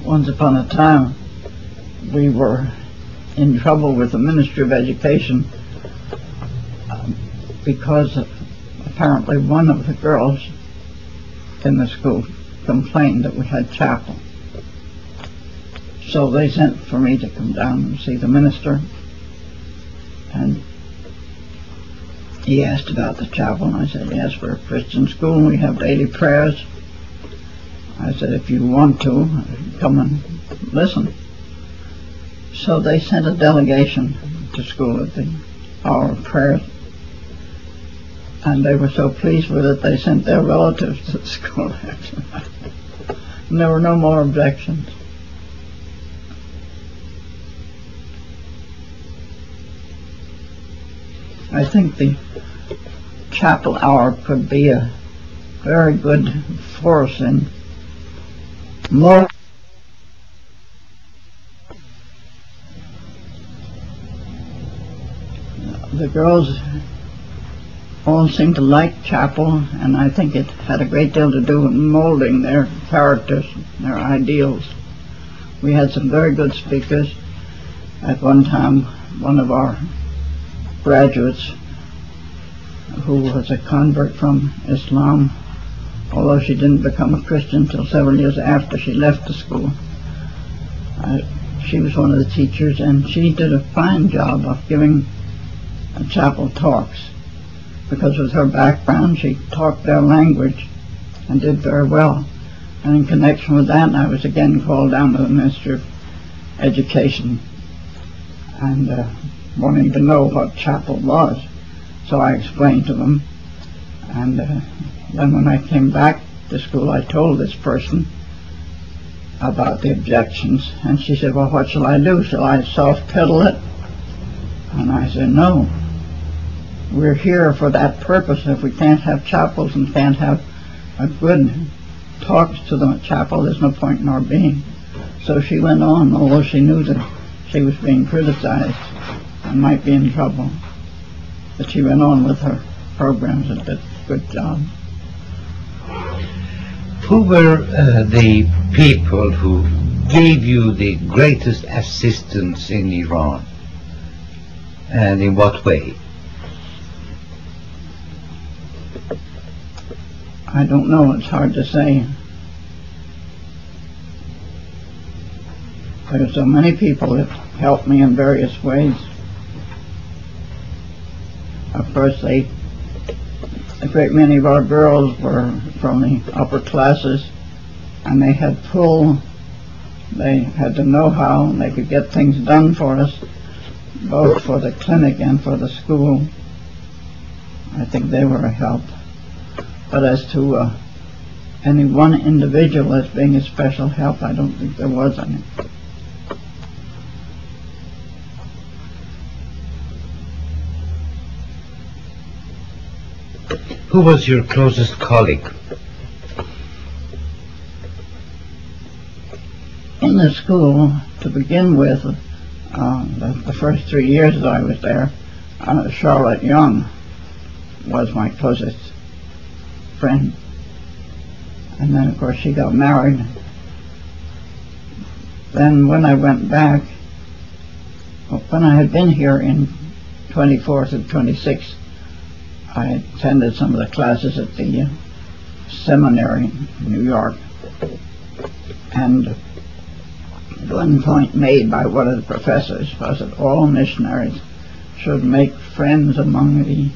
Once upon a time, we were in trouble with the Ministry of Education um, because of, apparently one of the girls in the school complained that we had chapel. So they sent for me to come down and see the minister. And he asked about the chapel, and I said, yes, we're a Christian school, and we have daily prayers. I said, if you want to, come and listen. So they sent a delegation to school at the hour of prayer. And they were so pleased with it, they sent their relatives to the [LAUGHS] school. And there were no more objections. I think the chapel hour could be a very good force in more the girls all seemed to like chapel and I think it had a great deal to do with molding their characters, their ideals. We had some very good speakers. At one time, one of our graduates who was a convert from Islam, although she didn't become a Christian until several years after she left the school. Uh, she was one of the teachers, and she did a fine job of giving uh, chapel talks because of her background, she talked their language and did very well. And in connection with that, I was again called down to the Ministry of Education and uh, wanting to know what chapel was. So I explained to them. And uh, then when I came back to school, I told this person about the objections. And she said, well, what shall I do? Shall I soft pedal it? And I said, no. We're here for that purpose. If we can't have chapels and can't have a good talks to the chapel, there's no point in our being. So she went on, although she knew that she was being criticized and might be in trouble. But she went on with her programs and did a good job. Who were uh, the people who gave you the greatest assistance in Iran? And in what way? I don't know, it's hard to say. There are so many people that helped me in various ways. Of course, they, a great many of our girls were from the upper classes, and they had pull. They had the know-how, and they could get things done for us, both for the clinic and for the school. I think they were a help. But as to uh, any one individual as being a special help, I don't think there was any. Who was your closest colleague? in the school to begin with, uh, the, the, first three years that I was there, uh, Charlotte Young was my closest friend. And then, of course, she got married. Then, when I went back, when I had been here in 24th and 26th, I attended some of the classes at the seminary in New York. And one point made by one of the professors was that all missionaries should make friends among the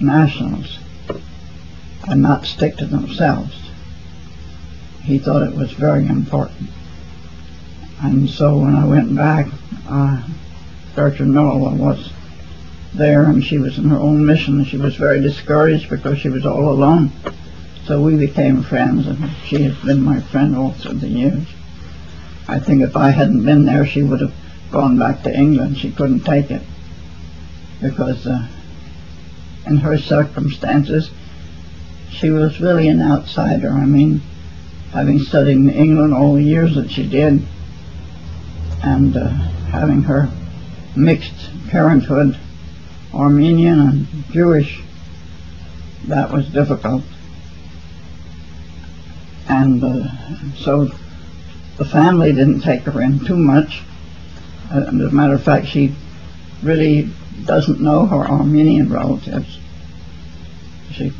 nationals and not stick to themselves. He thought it was very important. And so when I went back, uh, Gertrude was there and she was in her own mission she was very discouraged because she was all alone. So we became friends and she has been my friend all through the years. I think if I hadn't been there, she would have gone back to England. She couldn't take it because uh, in her circumstances, she was really an outsider. I mean, having studied in England all the years that she did, and uh, having her mixed parenthood, Armenian and Jewish, that was difficult. And uh, so the family didn't take her in too much. As a matter of fact, she really doesn't know her Armenian relatives. She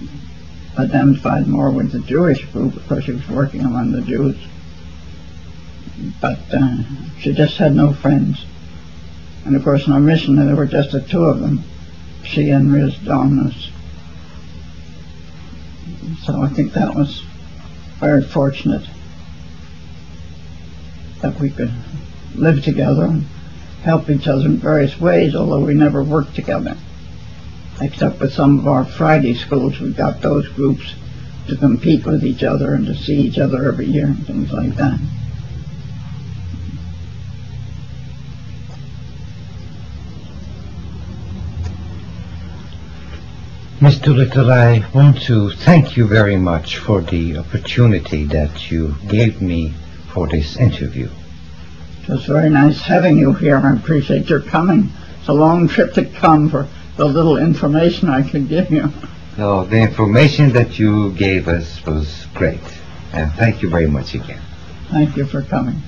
identified more with the Jewish group because she was working among the Jews. But uh, she just had no friends. And of course, in our mission, there were just the two of them, she and Riz Domnus. So I think that was very fortunate that we could live together and help each other in various ways, although we never worked together. Except with some of our Friday schools, We've got those groups to compete with each other and to see each other every year and things like that. Miss Doolittle, I want to thank you very much for the opportunity that you gave me for this interview. It was very nice having you here. I appreciate your coming. It's a long trip to come for the little information I could give you. No, the information that you gave us was great. And thank you very much again. Thank you for coming.